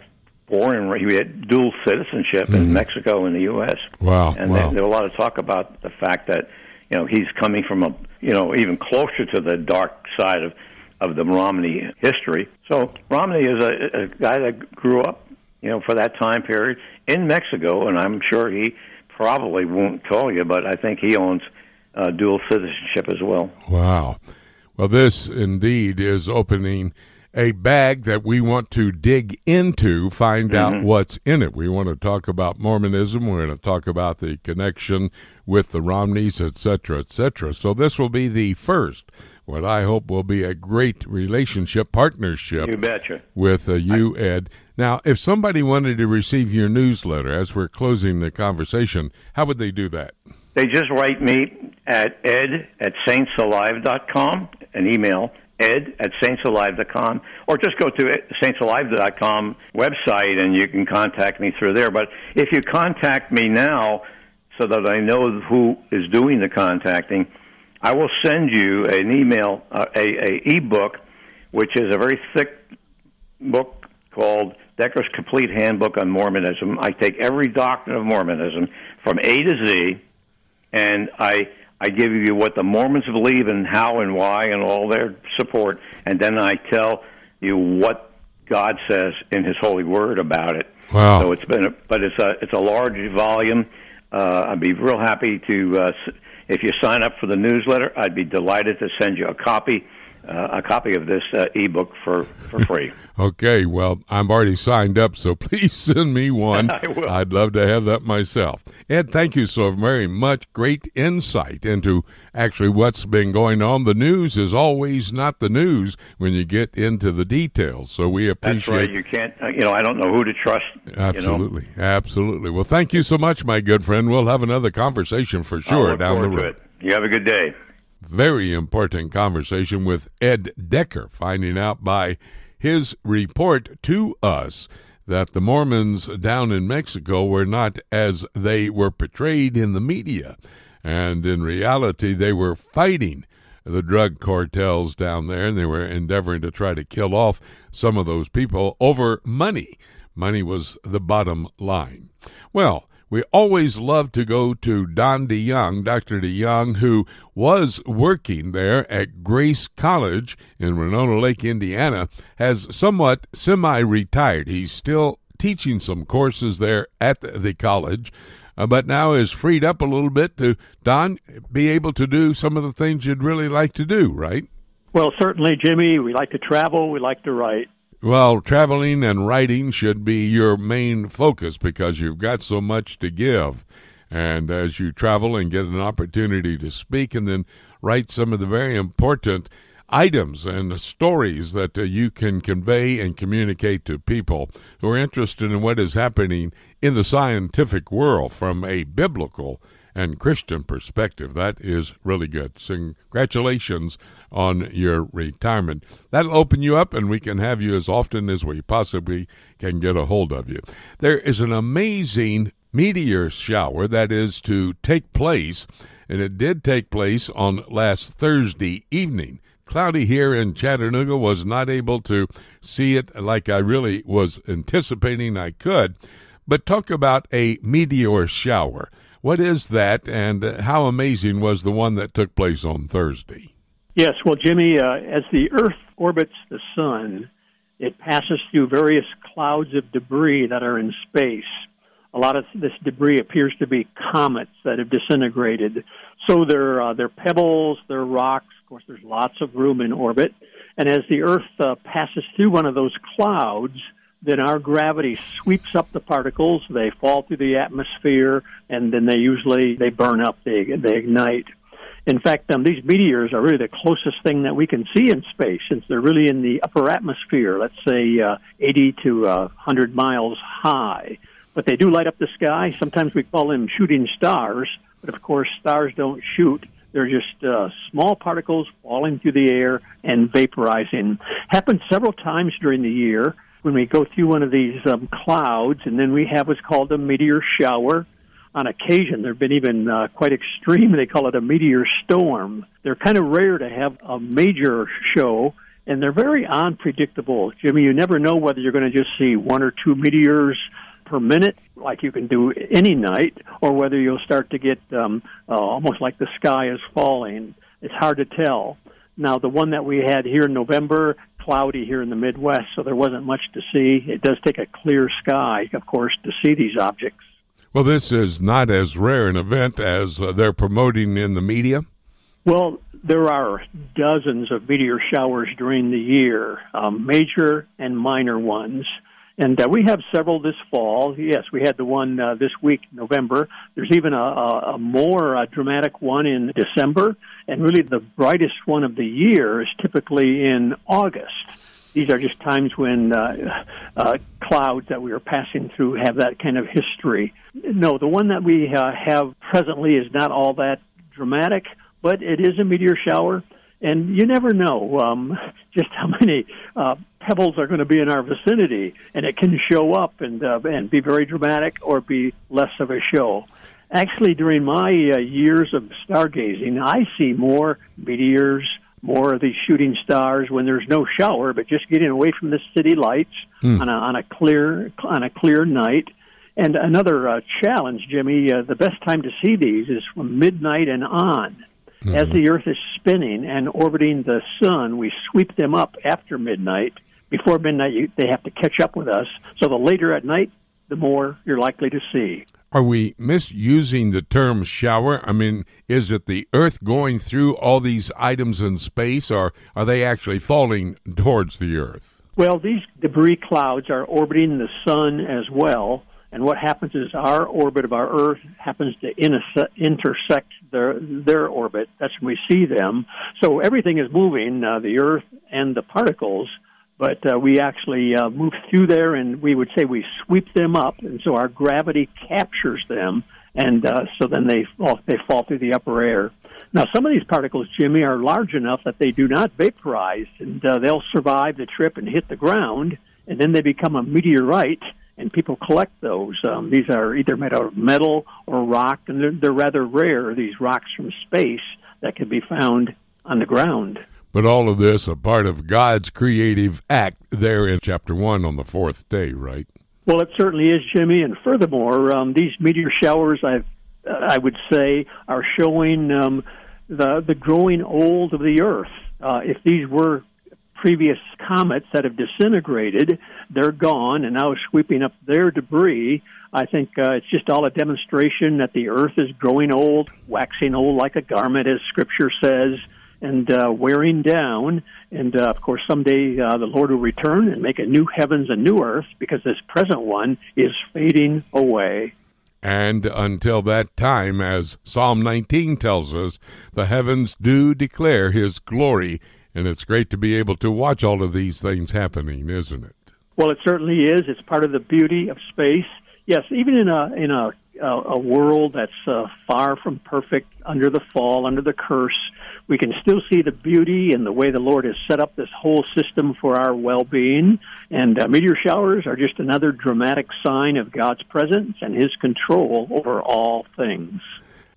born and he had dual citizenship
mm-hmm.
in Mexico and the U.S.
Wow,
and
wow.
There, there was a lot of talk about the fact that you know he's coming from a you know even closer to the dark side of of the Romney history. So Romney is a, a guy that grew up, you know, for that time period in Mexico, and I'm sure he probably won't tell you, but I think he owns uh, dual citizenship as well.
Wow. Well, this indeed is opening a bag that we want to dig into, find
Mm-hmm.
out what's in it. We want to talk about Mormonism. We're going to talk about the connection with the Romneys, et cetera, et cetera. So this will be the first what I hope will be a great relationship partnership.
You betcha.
With uh, you, Ed. Now, if somebody wanted to receive your newsletter as we're closing the conversation, how would they do that?
They just write me at ed at saintsalive.com, an email, ed at saintsalive.com, or just go to saintsalive.com website and you can contact me through there. But if you contact me now, so that I know who is doing the contacting, I will send you an email, uh, a, a ebook, which is a very thick book called Decker's Complete Handbook on Mormonism. I take every doctrine of Mormonism from A to Z, and I I give you what the Mormons believe and how and why and all their support, and then I tell you what God says in His holy word about it.
Wow!
So it's been, a, but it's a it's a large volume. Uh, I'd be real happy to uh, if you sign up for the newsletter. I'd be delighted to send you a copy a copy of this uh, ebook for, for free.
okay, well, I'm already signed up, so please send me one.
I will.
I'd love to have that myself. Ed, thank you so very much. Great insight into actually what's been going on. The news is always not the news when you get into the details, so we appreciate.
That's right. You can't. Uh, you know, I don't know who to trust.
Absolutely,
you know?
absolutely. Well, thank you so much, my good friend. We'll have another conversation for sure down the road.
You have a good day
very important conversation with Ed Decker, finding out by his report to us that the Mormons down in Mexico were not as they were portrayed in the media. And in reality, they were fighting the drug cartels down there, and they were endeavoring to try to kill off some of those people over money. Money was the bottom line. Well, we always love to go to Don DeYoung, Dr. DeYoung, who was working there at Grace College in Winona Lake, Indiana, has somewhat semi retired. He's still teaching some courses there at the college. Uh, but now is freed up a little bit to Don be able to do some of the things you'd really like to do, right?
Well, certainly, Jimmy. We like to travel. We like to write.
Well, traveling and writing should be your main focus because you've got so much to give. And as you travel and get an opportunity to speak and then write some of the very important items and stories that uh, you can convey and communicate to people who are interested in what is happening in the scientific world from a biblical and Christian perspective. That is really good. Congratulations on your retirement. That'll open you up, and we can have you as often as we possibly can get a hold of you. There is an amazing meteor shower that is to take place, and it did take place on last Thursday evening. Cloudy here in Chattanooga was not able to see it like I really was anticipating I could. But talk about a meteor shower. What is that, and how amazing was the one that took place on Thursday?
Yes, well, Jimmy, uh, as the Earth orbits the Sun, it passes through various clouds of debris that are in space. A lot of this debris appears to be comets that have disintegrated. So they're, uh, they're pebbles, they're rocks. Of course, there's lots of room in orbit. And as the Earth uh, passes through one of those clouds, then our gravity sweeps up the particles. They fall through the atmosphere, and then they usually they burn up. They they ignite. In fact, um, these meteors are really the closest thing that we can see in space, since they're really in the upper atmosphere. Let's say uh, 80 to uh, 100 miles high. But they do light up the sky. Sometimes we call them shooting stars. But of course, stars don't shoot. They're just uh, small particles falling through the air and vaporizing. Happens several times during the year when we go through one of these um, clouds, and then we have what's called a meteor shower. On occasion, there have been even uh, quite extreme. They call it a meteor storm. They're kind of rare to have a major show, and they're very unpredictable. Jimmy, you never know whether you're going to just see one or two meteors per minute, like you can do any night, or whether you'll start to get um, uh, almost like the sky is falling. It's hard to tell. Now, the one that we had here in November, cloudy here in the Midwest, so there wasn't much to see. It does take a clear sky, of course, to see these objects.
Well, this is not as rare an event as uh, they're promoting in the media.
Well, there are dozens of meteor showers during the year, um, major and minor ones. And uh, we have several this fall. Yes, we had the one uh, this week, November. There's even a, a, a more uh, dramatic one in December. And really, the brightest one of the year is typically in August. These are just times when uh, uh, clouds that we are passing through have that kind of history. No, the one that we uh, have presently is not all that dramatic, but it is a meteor shower. and you never know um, just how many uh, pebbles are going to be in our vicinity, and it can show up and uh, and be very dramatic or be less of a show. Actually, during my uh, years of stargazing, I see more meteors, more of these shooting stars when there's no shower, but just getting away from the city lights mm. on a on a clear on a clear night. And another uh, challenge, Jimmy, uh, the best time to see these is from midnight and on. Mm-hmm. As the Earth is spinning and orbiting the sun, we sweep them up after midnight. Before midnight, you, they have to catch up with us. So the later at night, the more you're likely to see.
Are we misusing the term shower? I mean, is it the Earth going through all these items in space, or are they actually falling towards the Earth?
Well, these debris clouds are orbiting the sun as well. And what happens is our orbit of our Earth happens to intersect their their orbit. That's when we see them. So everything is moving, uh, the Earth and the particles but uh, we actually uh, move through there, and we would say we sweep them up, and so our gravity captures them, and uh, so then they fall, they fall through the upper air. Now, some of these particles, Jimmy, are large enough that they do not vaporize, and uh, they'll survive the trip and hit the ground, and then they become a meteorite, and people collect those. Um, these are either made out of metal or rock, and they're, they're rather rare. These rocks from space that can be found on the ground.
But all of this a part of God's creative act there in chapter 1 on the fourth day, right?
Well, it certainly is, Jimmy. And furthermore, um, these meteor showers, I've, uh, I would say, are showing um, the, the growing old of the Earth. Uh, if these were previous comets that have disintegrated, they're gone and now sweeping up their debris. I think uh, it's just all a demonstration that the Earth is growing old, waxing old like a garment, as Scripture says and uh, wearing down. And uh, of course, someday uh, the Lord will return and make a new heavens and new earth because this present one is fading away.
And until that time, as Psalm 19 tells us, the heavens do declare his glory. And it's great to be able to watch all of these things happening, isn't it?
Well, it certainly is. It's part of the beauty of space. Yes, even in a in a a, world that's uh, far from perfect, under the fall, under the curse, we can still see the beauty and the way the Lord has set up this whole system for our well being. And uh, meteor showers are just another dramatic sign of God's presence and His control over all things.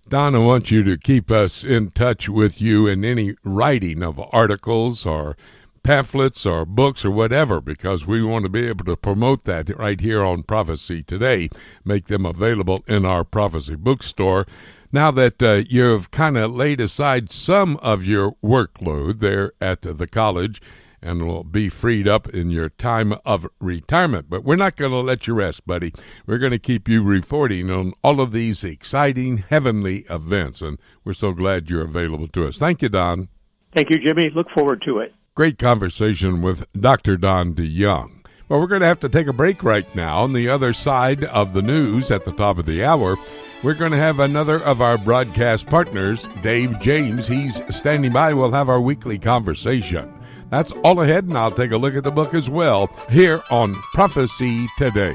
Don, I want you to keep us in touch with you in any writing of articles or pamphlets or books or whatever because we want to be able to promote that right here on Prophecy Today, make them available in our Prophecy bookstore now that uh, you've kind of laid aside some of your workload there at the college and will be freed up in your time of retirement. But we're not going to let you rest, buddy. We're going to keep you reporting on all of these exciting heavenly events, and we're so glad you're available to us. Thank you, Don.
Thank you, Jimmy. Look forward to it.
Great conversation with Dr. Don DeYoung. Well, we're going to have to take a break right now. On the other side of the news at the top of the hour, we're going to have another of our broadcast partners, Dave James. He's standing by. We'll have our weekly conversation. That's all ahead, and I'll take a look at the book as well here on Prophecy Today.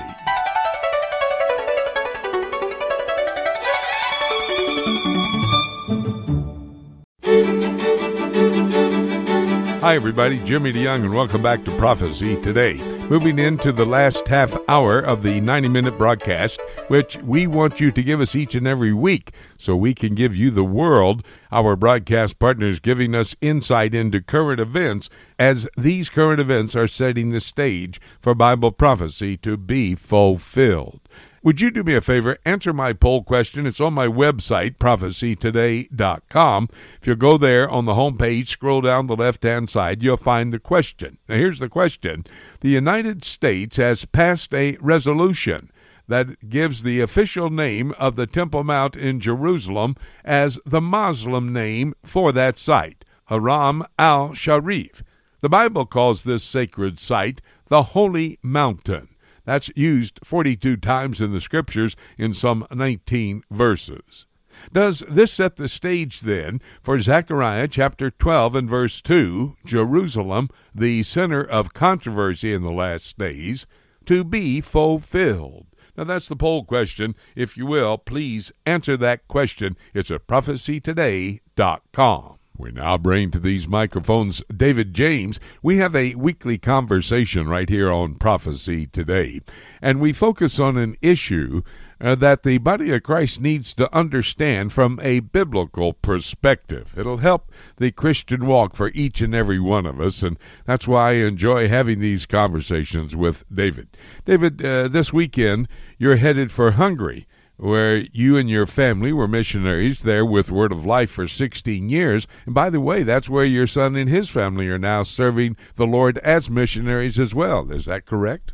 Hi, everybody. Jimmy DeYoung, and welcome back to Prophecy Today. Moving into the last half hour of the 90 minute broadcast, which we want you to give us each and every week so we can give you the world, our broadcast partners giving us insight into current events as these current events are setting the stage for Bible prophecy to be fulfilled. Would you do me a favor? Answer my poll question. It's on my website, prophecytoday.com. If you go there on the home page, scroll down the left hand side, you'll find the question. Now, here's the question The United States has passed a resolution that gives the official name of the Temple Mount in Jerusalem as the Muslim name for that site, Haram al Sharif. The Bible calls this sacred site the Holy Mountain. That's used 42 times in the scriptures in some 19 verses. Does this set the stage then for Zechariah chapter 12 and verse 2, Jerusalem, the center of controversy in the last days, to be fulfilled? Now that's the poll question. If you will, please answer that question. It's at prophecytoday.com. We now bring to these microphones David James. We have a weekly conversation right here on Prophecy Today, and we focus on an issue uh, that the body of Christ needs to understand from a biblical perspective. It'll help the Christian walk for each and every one of us, and that's why I enjoy having these conversations with David. David, uh, this weekend you're headed for Hungary where you and your family were missionaries there with Word of Life for 16 years. And by the way, that's where your son and his family are now serving the Lord as missionaries as well. Is that correct?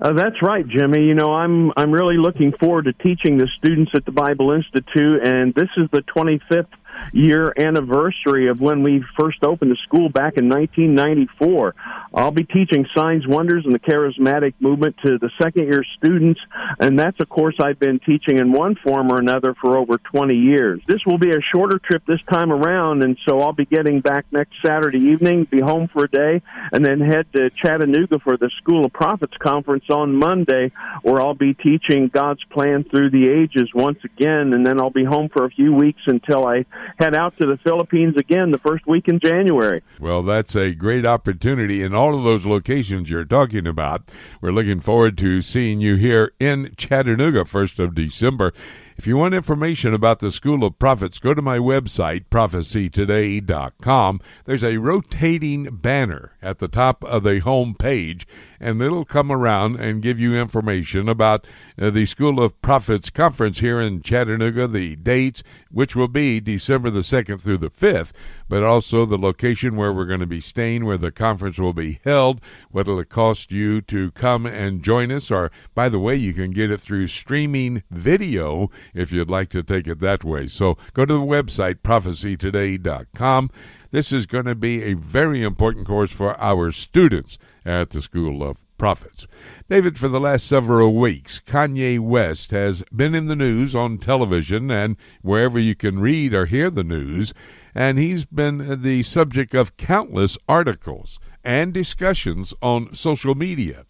Uh, that's right, Jimmy. You know, I'm I'm really looking forward to teaching the students at the Bible Institute, and this is the 25th year anniversary of when we first opened the school back in 1994. I'll be teaching signs, wonders, and the charismatic movement to the second year students, and that's a course I've been teaching in one form or another for over 20 years. This will be a shorter trip this time around, and so I'll be getting back next Saturday evening, be home for a day, and then head to Chattanooga for the School of Prophets conference on Monday, where I'll be teaching God's plan through the ages once again, and then I'll be home for a few weeks until I head out to the Philippines again the first week in January.
Well, that's a great opportunity in all of those locations you're talking about. We're looking forward to seeing you here in Chattanooga, 1st of December. If you want information about the School of Prophets, go to my website, prophecytoday.com. There's a rotating banner at the top of the home page, and it'll come around and give you information about uh, the School of Prophets conference here in Chattanooga, the dates, which will be December the 2nd through the 5th, but also the location where we're going to be staying, where the conference will be held, what it'll cost you to come and join us, or by the way, you can get it through streaming video if you'd like to take it that way. So go to the website, prophecytoday.com. This is going to be a very important course for our students at the School of Prophets. David, for the last several weeks, Kanye West has been in the news on television and wherever you can read or hear the news, and he's been the subject of countless articles and discussions on social media.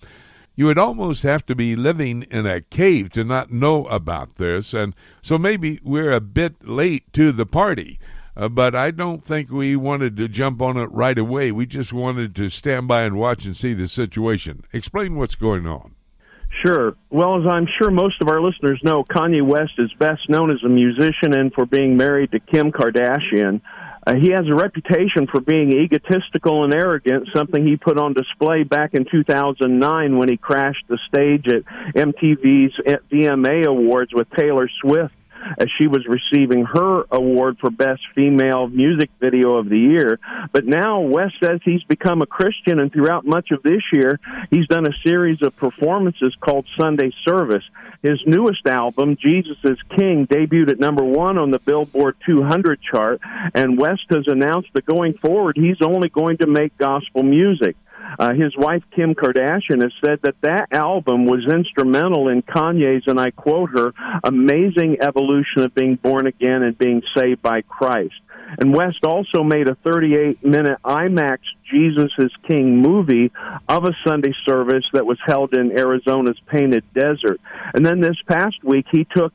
You would almost have to be living in a cave to not know about this, and so maybe we're a bit late to the party. Uh, but I don't think we wanted to jump on it right away. We just wanted to stand by and watch and see the situation. Explain what's going on.
Sure. Well, as I'm sure most of our listeners know, Kanye West is best known as a musician and for being married to Kim Kardashian. Uh, he has a reputation for being egotistical and arrogant, something he put on display back in 2009 when he crashed the stage at MTV's VMA Awards with Taylor Swift as she was receiving her award for Best Female Music Video of the Year. But now West says he's become a Christian, and throughout much of this year, he's done a series of performances called Sunday Service. His newest album, Jesus is King, debuted at number one on the Billboard 200 chart, and West has announced that going forward, he's only going to make gospel music. Uh, his wife Kim Kardashian has said that that album was instrumental in Kanye's, and I quote her, amazing evolution of being born again and being saved by Christ. And West also made a 38 minute IMAX Jesus is King movie of a Sunday service that was held in Arizona's Painted Desert. And then this past week, he took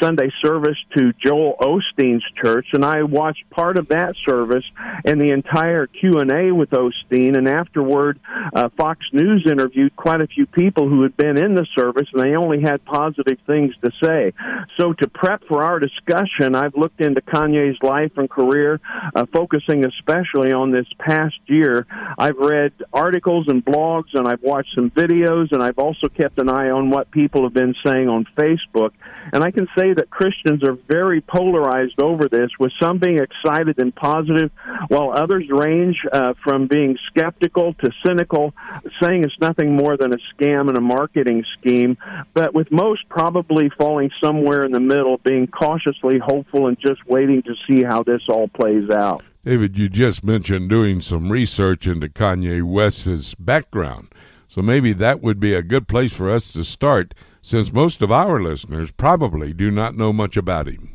Sunday service to Joel Osteen's church, and I watched part of that service and the entire Q&A with Osteen. And afterward, uh, Fox News interviewed quite a few people who had been in the service, and they only had positive things to say. So to prep for our discussion, I've looked into Kanye's life and career, uh, focusing especially on this past year year, I've read articles and blogs, and I've watched some videos, and I've also kept an eye on what people have been saying on Facebook. And I can say that Christians are very polarized over this, with some being excited and positive, while others range uh, from being skeptical to cynical, saying it's nothing more than a scam and a marketing scheme, but with most probably falling somewhere in the middle, being cautiously hopeful and just waiting to see how this all plays out.
David, you just mentioned doing some research into Kanye West's background. So maybe that would be a good place for us to start, since most of our listeners probably do not know much about him.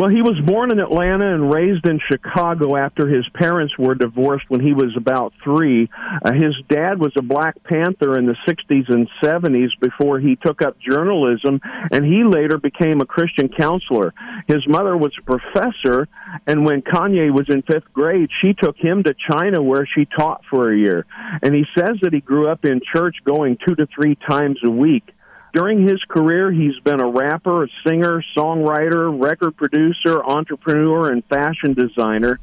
Well, he was born in Atlanta and raised in Chicago after his parents were divorced when he was about three. Uh, his dad was a Black Panther in the 60s and 70s before he took up journalism, and he later became a Christian counselor. His mother was a professor, and when Kanye was in fifth grade, she took him to China where she taught for a year. And he says that he grew up in church going two to three times a week. During his career, he's been a rapper, a singer, songwriter, record producer, entrepreneur, and fashion designer.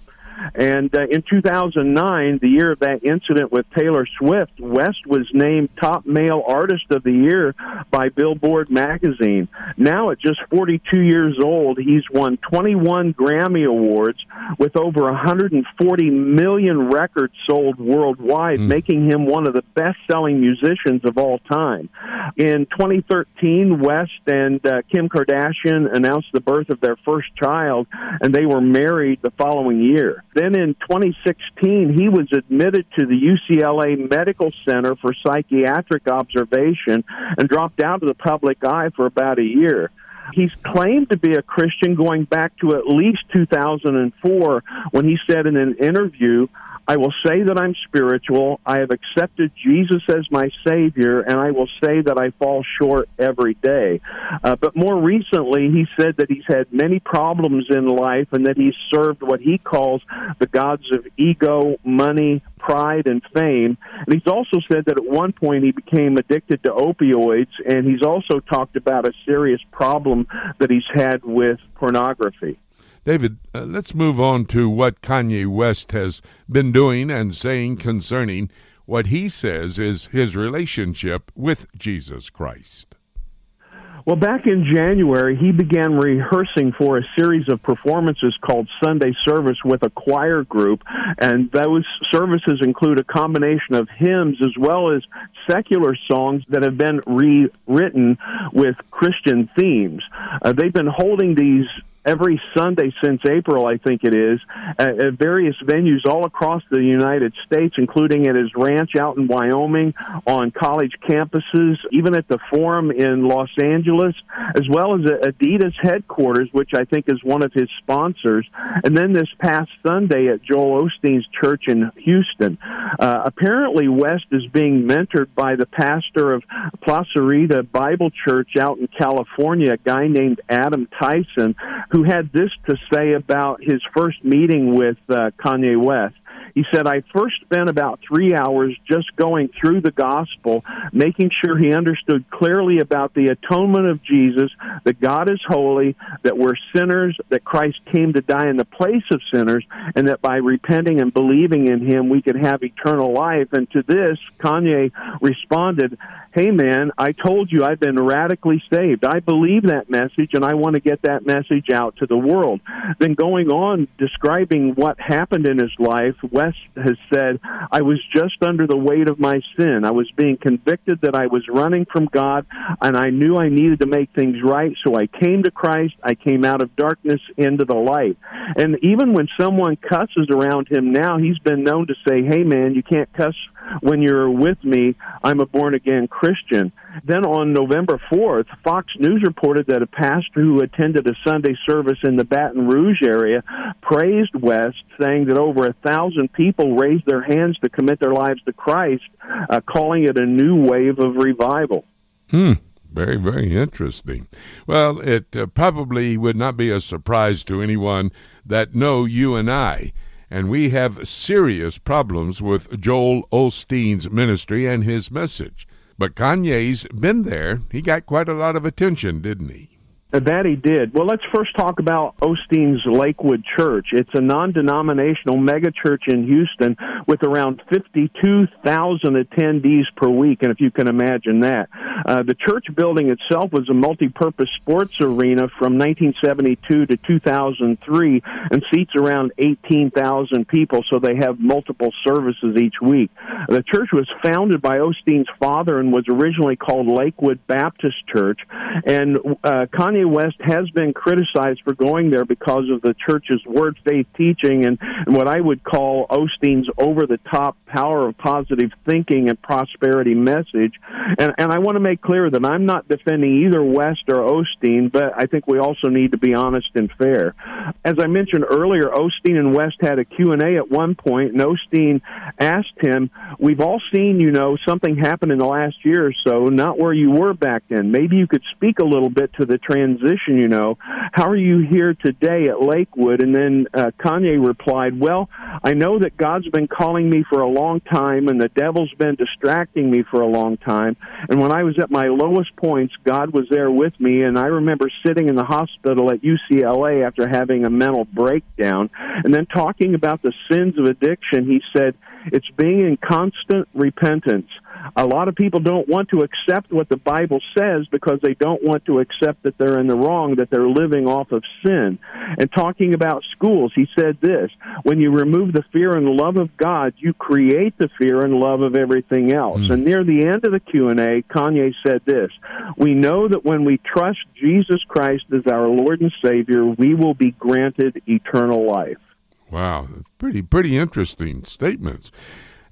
And uh, in 2009, the year of that incident with Taylor Swift, West was named top male artist of the year by Billboard magazine. Now, at just 42 years old, he's won 21 Grammy Awards with over 140 million records sold worldwide, mm. making him one of the best selling musicians of all time. In 2013, West and uh, Kim Kardashian announced the birth of their first child, and they were married the following year. Then in 2016, he was admitted to the UCLA Medical Center for psychiatric observation and dropped out of the public eye for about a year. He's claimed to be a Christian going back to at least 2004 when he said in an interview, I will say that I'm spiritual. I have accepted Jesus as my Savior, and I will say that I fall short every day. Uh, but more recently, he said that he's had many problems in life and that he's served what he calls the gods of ego, money, pride, and fame. And he's also said that at one point he became addicted to opioids, and he's also talked about a serious problem that he's had with pornography.
David, uh, let's move on to what Kanye West has been doing and saying concerning what he says is his relationship with Jesus Christ.
Well, back in January, he began rehearsing for a series of performances called Sunday Service with a choir group, and those services include a combination of hymns as well as secular songs that have been rewritten with Christian themes. Uh, they've been holding these every Sunday since April, I think it is, at, at various venues all across the United States, including at his ranch out in Wyoming, on college campuses, even at the Forum in Los Angeles, as well as Adidas headquarters, which I think is one of his sponsors. And then this past Sunday at Joel Osteen's church in Houston. Uh, apparently, West is being mentored by the pastor of Placerita Bible Church out in California, a guy named Adam Tyson, who had this to say about his first meeting with uh, Kanye West. He said, I first spent about three hours just going through the gospel, making sure he understood clearly about the atonement of Jesus, that God is holy, that we're sinners, that Christ came to die in the place of sinners, and that by repenting and believing in him, we could have eternal life. And to this, Kanye responded, Hey man, I told you I've been radically saved. I believe that message and I want to get that message out to the world. Then going on describing what happened in his life, West has said, I was just under the weight of my sin. I was being convicted that I was running from God and I knew I needed to make things right. So I came to Christ. I came out of darkness into the light. And even when someone cusses around him now, he's been known to say, Hey man, you can't cuss when you're with me. I'm a born again Christian. Christian. Then on November 4th, Fox News reported that a pastor who attended a Sunday service in the Baton Rouge area praised West, saying that over a thousand people raised their hands to commit their lives to Christ, uh, calling it a new wave of revival.
Hmm. Very, very interesting. Well, it uh, probably would not be a surprise to anyone that know you and I and we have serious problems with Joel Osteen's ministry and his message. But Kanye's been there. He got quite a lot of attention, didn't he?
That he did. Well, let's first talk about Osteen's Lakewood Church. It's a non denominational megachurch in Houston with around 52,000 attendees per week, and if you can imagine that. Uh, the church building itself was a multi purpose sports arena from 1972 to 2003 and seats around 18,000 people, so they have multiple services each week. The church was founded by Osteen's father and was originally called Lakewood Baptist Church, and uh, Kanye Kanye West has been criticized for going there because of the church's word faith teaching and, and what I would call Osteen's over the top power of positive thinking and prosperity message. And, and I want to make clear that I'm not defending either West or Osteen, but I think we also need to be honest and fair. As I mentioned earlier, Osteen and West had a Q&A at one point, and Osteen asked him, we've all seen, you know, something happen in the last year or so, not where you were back then. Maybe you could speak a little bit to the transition, you know. How are you here today at Lakewood? And then uh, Kanye replied, well, I know that God's been calling me for a long time, and the devil's been distracting me for a long time. And when I was at my lowest points, God was there with me, and I remember sitting in the hospital at UCLA after having a mental breakdown, and then talking about the sins of addiction, he said, it's being in constant repentance. A lot of people don't want to accept what the Bible says because they don't want to accept that they're in the wrong, that they're living off of sin. And talking about schools, he said this, when you remove the fear and love of God, you create the fear and love of everything else. Mm. And near the end of the Q&A, Kanye said this, we know that when we trust Jesus Christ as our Lord and Savior, we will be granted eternal life.
Wow, pretty pretty interesting statements.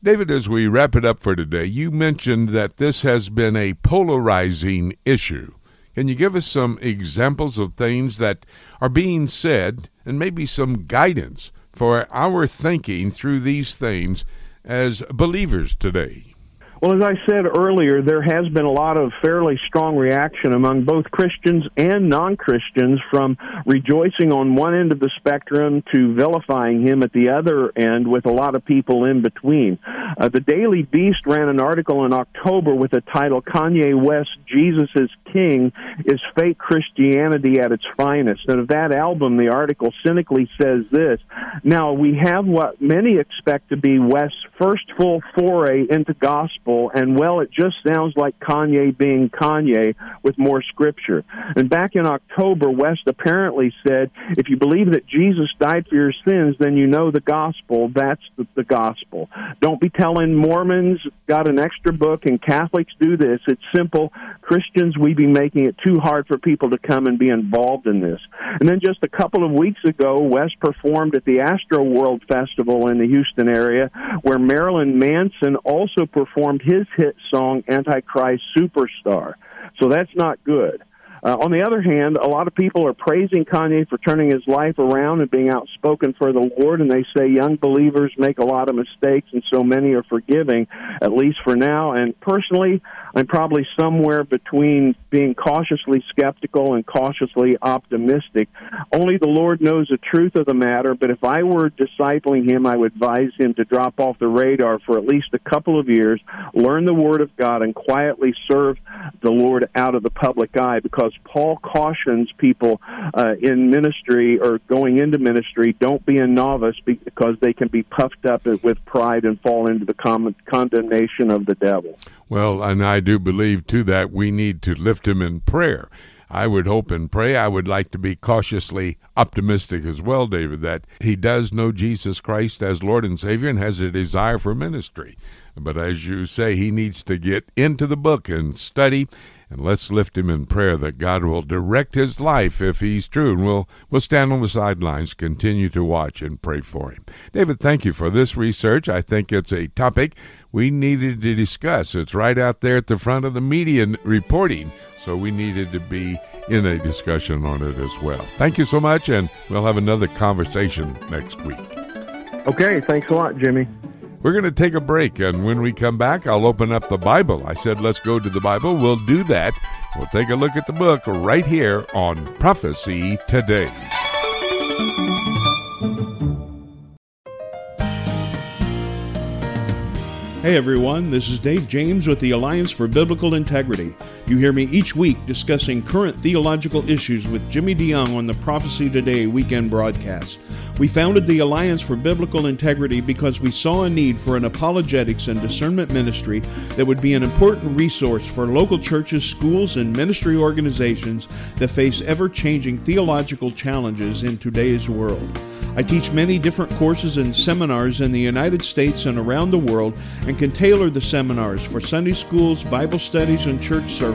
David, as we wrap it up for today, you mentioned that this has been a polarizing issue. Can you give us some examples of things that are being said and maybe some guidance for our thinking through these things as believers today?
Well, as I said earlier, there has been a lot of fairly strong reaction among both Christians and non Christians from rejoicing on one end of the spectrum to vilifying him at the other end, with a lot of people in between. Uh, the Daily Beast ran an article in October with the title Kanye West, Jesus is King, is Fake Christianity at its finest. And of that album, the article cynically says this Now, we have what many expect to be West's first full foray into gospel gospel, and well, it just sounds like Kanye being Kanye with more scripture. And back in October, West apparently said, if you believe that Jesus died for your sins, then you know the gospel. That's the, the gospel. Don't be telling Mormons got an extra book and Catholics do this. It's simple. Christians, We'd be making it too hard for people to come and be involved in this. And then just a couple of weeks ago, West performed at the Astro World Festival in the Houston area, where Marilyn Manson also performed his hit song Antichrist Superstar. So that's not good. Uh, on the other hand, a lot of people are praising Kanye for turning his life around and being outspoken for the Lord, and they say young believers make a lot of mistakes, and so many are forgiving, at least for now. And personally, I'm probably somewhere between being cautiously skeptical and cautiously optimistic. Only the Lord knows the truth of the matter, but if I were discipling him, I would advise him to drop off the radar for at least a couple of years, learn the Word of God, and quietly serve the Lord out of the public eye because Paul cautions people uh, in ministry or going into ministry don't be a novice because they can be puffed up with pride and fall into the con- condemnation of the devil.
Well, and I do believe too that we need to lift him in prayer. I would hope and pray. I would like to be cautiously optimistic as well, David, that he does know Jesus Christ as Lord and Savior and has a desire for ministry. But as you say, he needs to get into the book and study and let's lift him in prayer that God will direct his life if he's true. And we'll, we'll stand on the sidelines, continue to watch and pray for him. David, thank you for this research. I think it's a topic we needed to discuss. It's right out there at the front of the media reporting, so we needed to be in a discussion on it as well. Thank you so much, and we'll have another conversation next week.
Okay, thanks a lot, Jimmy.
We're going to take a break, and when we come back, I'll open up the Bible. I said, let's go to the Bible. We'll do that. We'll take a look at the book right here on Prophecy Today.
Hey everyone, this is Dave James with the Alliance for Biblical Integrity. You hear me each week discussing current theological issues with Jimmy DeYoung on the Prophecy Today weekend broadcast. We founded the Alliance for Biblical Integrity because we saw a need for an apologetics and discernment ministry that would be an important resource for local churches, schools, and ministry organizations that face ever changing theological challenges in today's world. I teach many different courses and seminars in the United States and around the world and can tailor the seminars for Sunday schools, Bible studies, and church services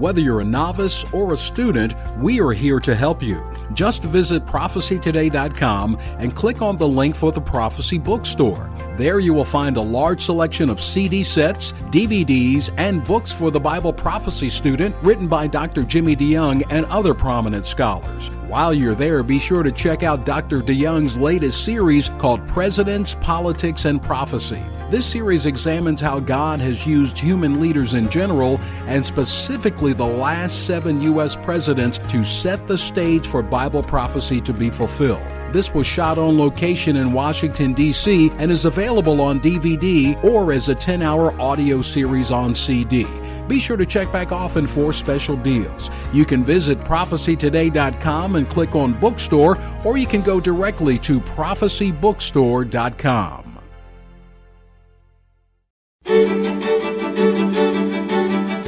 Whether you're a novice or a student, we are here to help you. Just visit prophecytoday.com and click on the link for the Prophecy Bookstore. There you will find a large selection of CD sets, DVDs, and books for the Bible prophecy student written by Dr. Jimmy DeYoung and other prominent scholars. While you're there, be sure to check out Dr. DeYoung's latest series called Presidents, Politics, and Prophecy. This series examines how God has used human leaders in general and specifically the last seven U.S. presidents to set the stage for Bible prophecy to be fulfilled. This was shot on location in Washington, D.C., and is available on DVD or as a 10 hour audio series on CD. Be sure to check back often for special deals. You can visit prophecytoday.com and click on Bookstore, or you can go directly to prophecybookstore.com.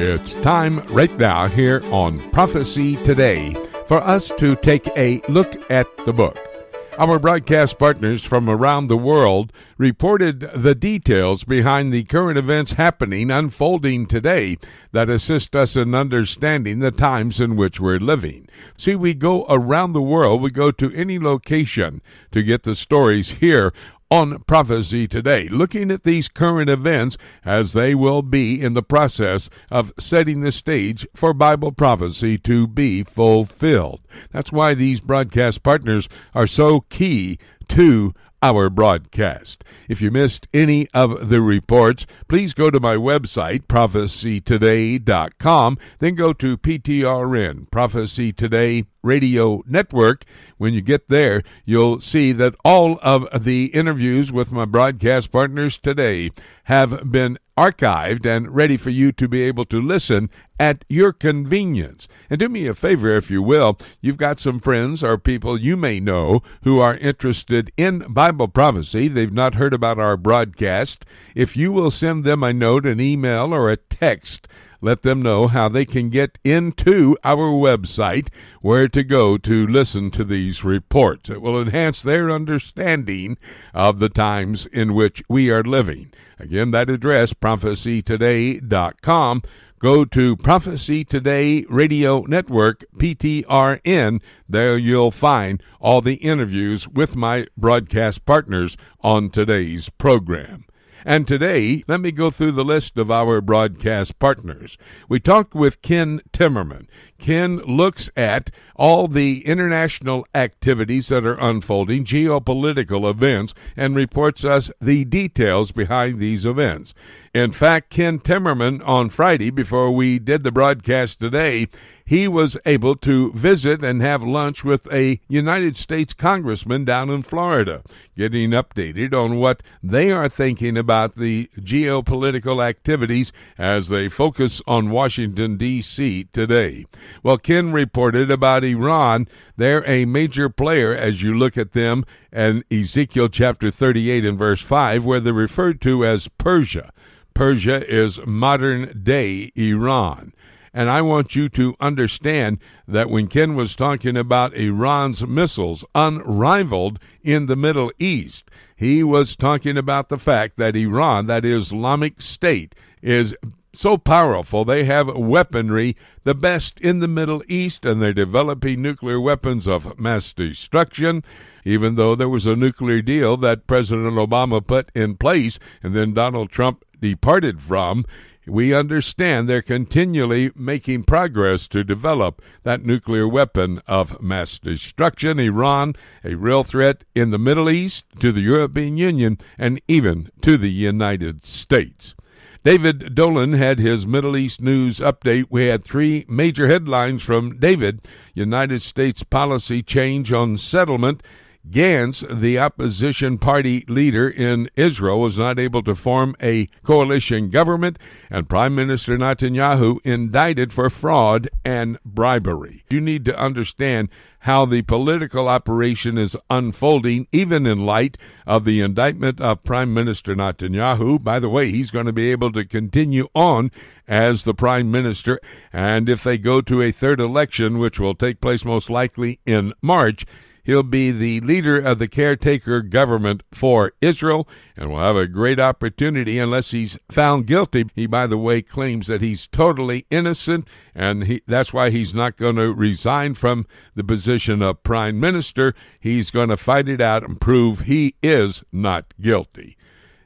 It's time right now here on Prophecy Today for us to take a look at the book. Our broadcast partners from around the world reported the details behind the current events happening, unfolding today that assist us in understanding the times in which we're living. See, we go around the world, we go to any location to get the stories here on Prophecy Today, looking at these current events as they will be in the process of setting the stage for Bible prophecy to be fulfilled. That's why these broadcast partners are so key to our broadcast. If you missed any of the reports, please go to my website, prophecytoday.com, then go to PTRN, Prophecy Today Radio Network. When you get there, you'll see that all of the interviews with my broadcast partners today have been archived and ready for you to be able to listen at your convenience. And do me a favor, if you will, you've got some friends or people you may know who are interested in Bible prophecy. They've not heard about our broadcast. If you will send them a note, an email, or a text, let them know how they can get into our website, where to go to listen to these reports. It will enhance their understanding of the times in which we are living. Again, that address, prophecytoday.com. Go to Prophecy Today Radio Network, PTRN. There you'll find all the interviews with my broadcast partners on today's program. And today, let me go through the list of our broadcast partners. We talked with Ken Timmerman. Ken looks at all the international activities that are unfolding, geopolitical events, and reports us the details behind these events. In fact, Ken Timmerman on Friday, before we did the broadcast today, he was able to visit and have lunch with a United States congressman down in Florida, getting updated on what they are thinking about the geopolitical activities as they focus on Washington, D.C. today. Well, Ken reported about Iran. They're a major player as you look at them in Ezekiel chapter 38 and verse 5, where they're referred to as Persia. Persia is modern day Iran. And I want you to understand that when Ken was talking about Iran's missiles unrivaled in the Middle East, he was talking about the fact that Iran, that Islamic State, is so powerful. They have weaponry the best in the Middle East and they're developing nuclear weapons of mass destruction. Even though there was a nuclear deal that President Obama put in place and then Donald Trump departed from we understand they're continually making progress to develop that nuclear weapon of mass destruction. Iran, a real threat in the Middle East, to the European Union, and even to the United States. David Dolan had his Middle East news update. We had three major headlines from David United States policy change on settlement Gantz, the opposition party leader in Israel, was not able to form a coalition government, and Prime Minister Netanyahu indicted for fraud and bribery. You need to understand how the political operation is unfolding, even in light of the indictment of Prime Minister Netanyahu. By the way, he's going to be able to continue on as the Prime Minister, and if they go to a third election, which will take place most likely in March, He'll be the leader of the caretaker government for Israel and will have a great opportunity unless he's found guilty. He, by the way, claims that he's totally innocent, and he, that's why he's not going to resign from the position of prime minister. He's going to fight it out and prove he is not guilty.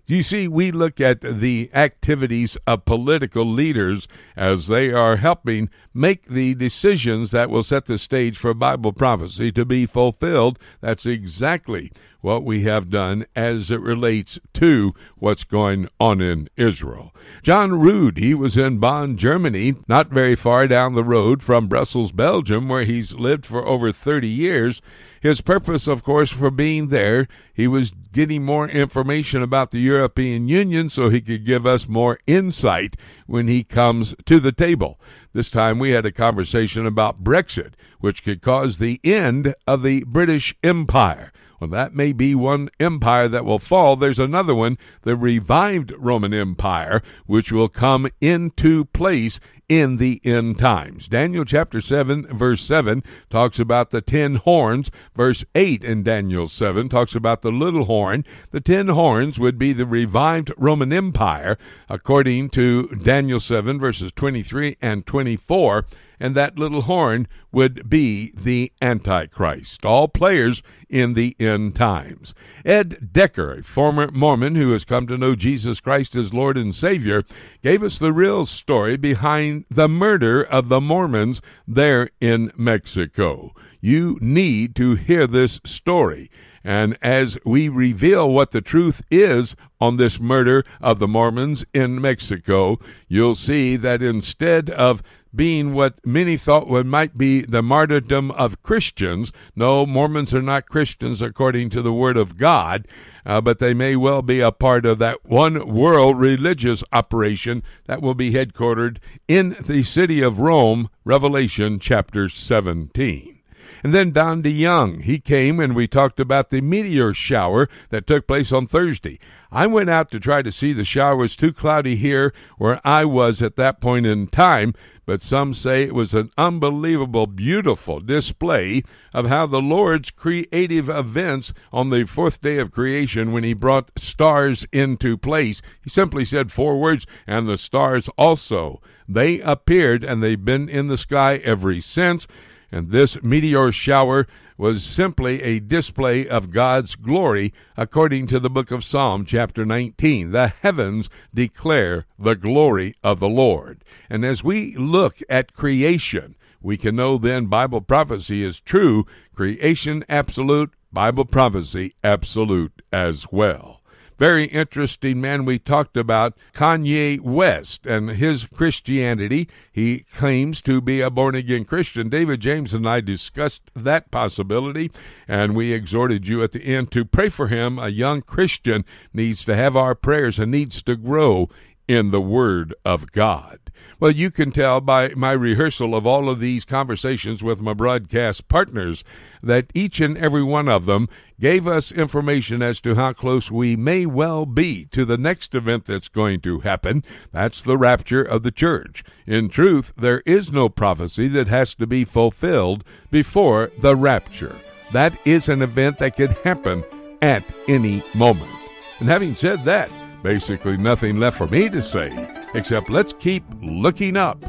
You see, we look at the activities of political leaders as they are helping make the decisions that will set the stage for Bible prophecy to be fulfilled. That's exactly what we have done as it relates to what's going on in Israel. John Rood, he was in Bonn, Germany, not very far down the road from Brussels, Belgium, where he's lived for over 30 years. His purpose, of course, for being there, he was getting more information about the European Union so he could give us more insight when he comes to the table. This time we had a conversation about Brexit, which could cause the end of the British Empire. Well, that may be one empire that will fall. There's another one, the revived Roman Empire, which will come into place in the end times. Daniel chapter 7, verse 7 talks about the ten horns. Verse 8 in Daniel 7 talks about the little horn. The ten horns would be the revived Roman Empire, according to Daniel 7, verses 23 and 24 and that little horn would be the Antichrist. All players in the end times. Ed Decker, a former Mormon who has come to know Jesus Christ as Lord and Savior, gave us the real story behind the murder of the Mormons there in Mexico. You need to hear this story. And as we reveal what the truth is on this murder of the Mormons in Mexico, you'll see that instead of being what many thought would might be the martyrdom of Christians. No, Mormons are not Christians according to the Word of God, uh, but they may well be a part of that one world religious operation that will be headquartered in the city of Rome, Revelation chapter 17. And then Don DeYoung, he came and we talked about the meteor shower that took place on Thursday. I went out to try to see the shower. It was too cloudy here where I was at that point in time, but some say it was an unbelievable, beautiful display of how the Lord's creative events on the fourth day of creation, when He brought stars into place, He simply said four words, and the stars also. They appeared, and they've been in the sky ever since. And this meteor shower was simply a display of God's glory, according to the book of Psalm, chapter 19. The heavens declare the glory of the Lord. And as we look at creation, we can know then Bible prophecy is true, creation absolute, Bible prophecy absolute as well very interesting man we talked about, Kanye West, and his Christianity. He claims to be a born again Christian. David James and I discussed that possibility, and we exhorted you at the end to pray for him. A young Christian needs to have our prayers and needs to grow in the Word of God. Well, you can tell by my rehearsal of all of these conversations with my broadcast partners that each and every one of them gave us information as to how close we may well be to the next event that's going to happen. That's the rapture of the church. In truth, there is no prophecy that has to be fulfilled before the rapture. That is an event that could happen at any moment. And having said that, basically nothing left for me to say except let's keep looking up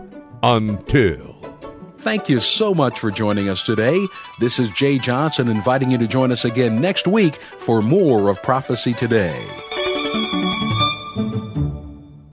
until.
Thank you so much for joining us today. This is Jay Johnson inviting you to join us again next week for more of Prophecy Today.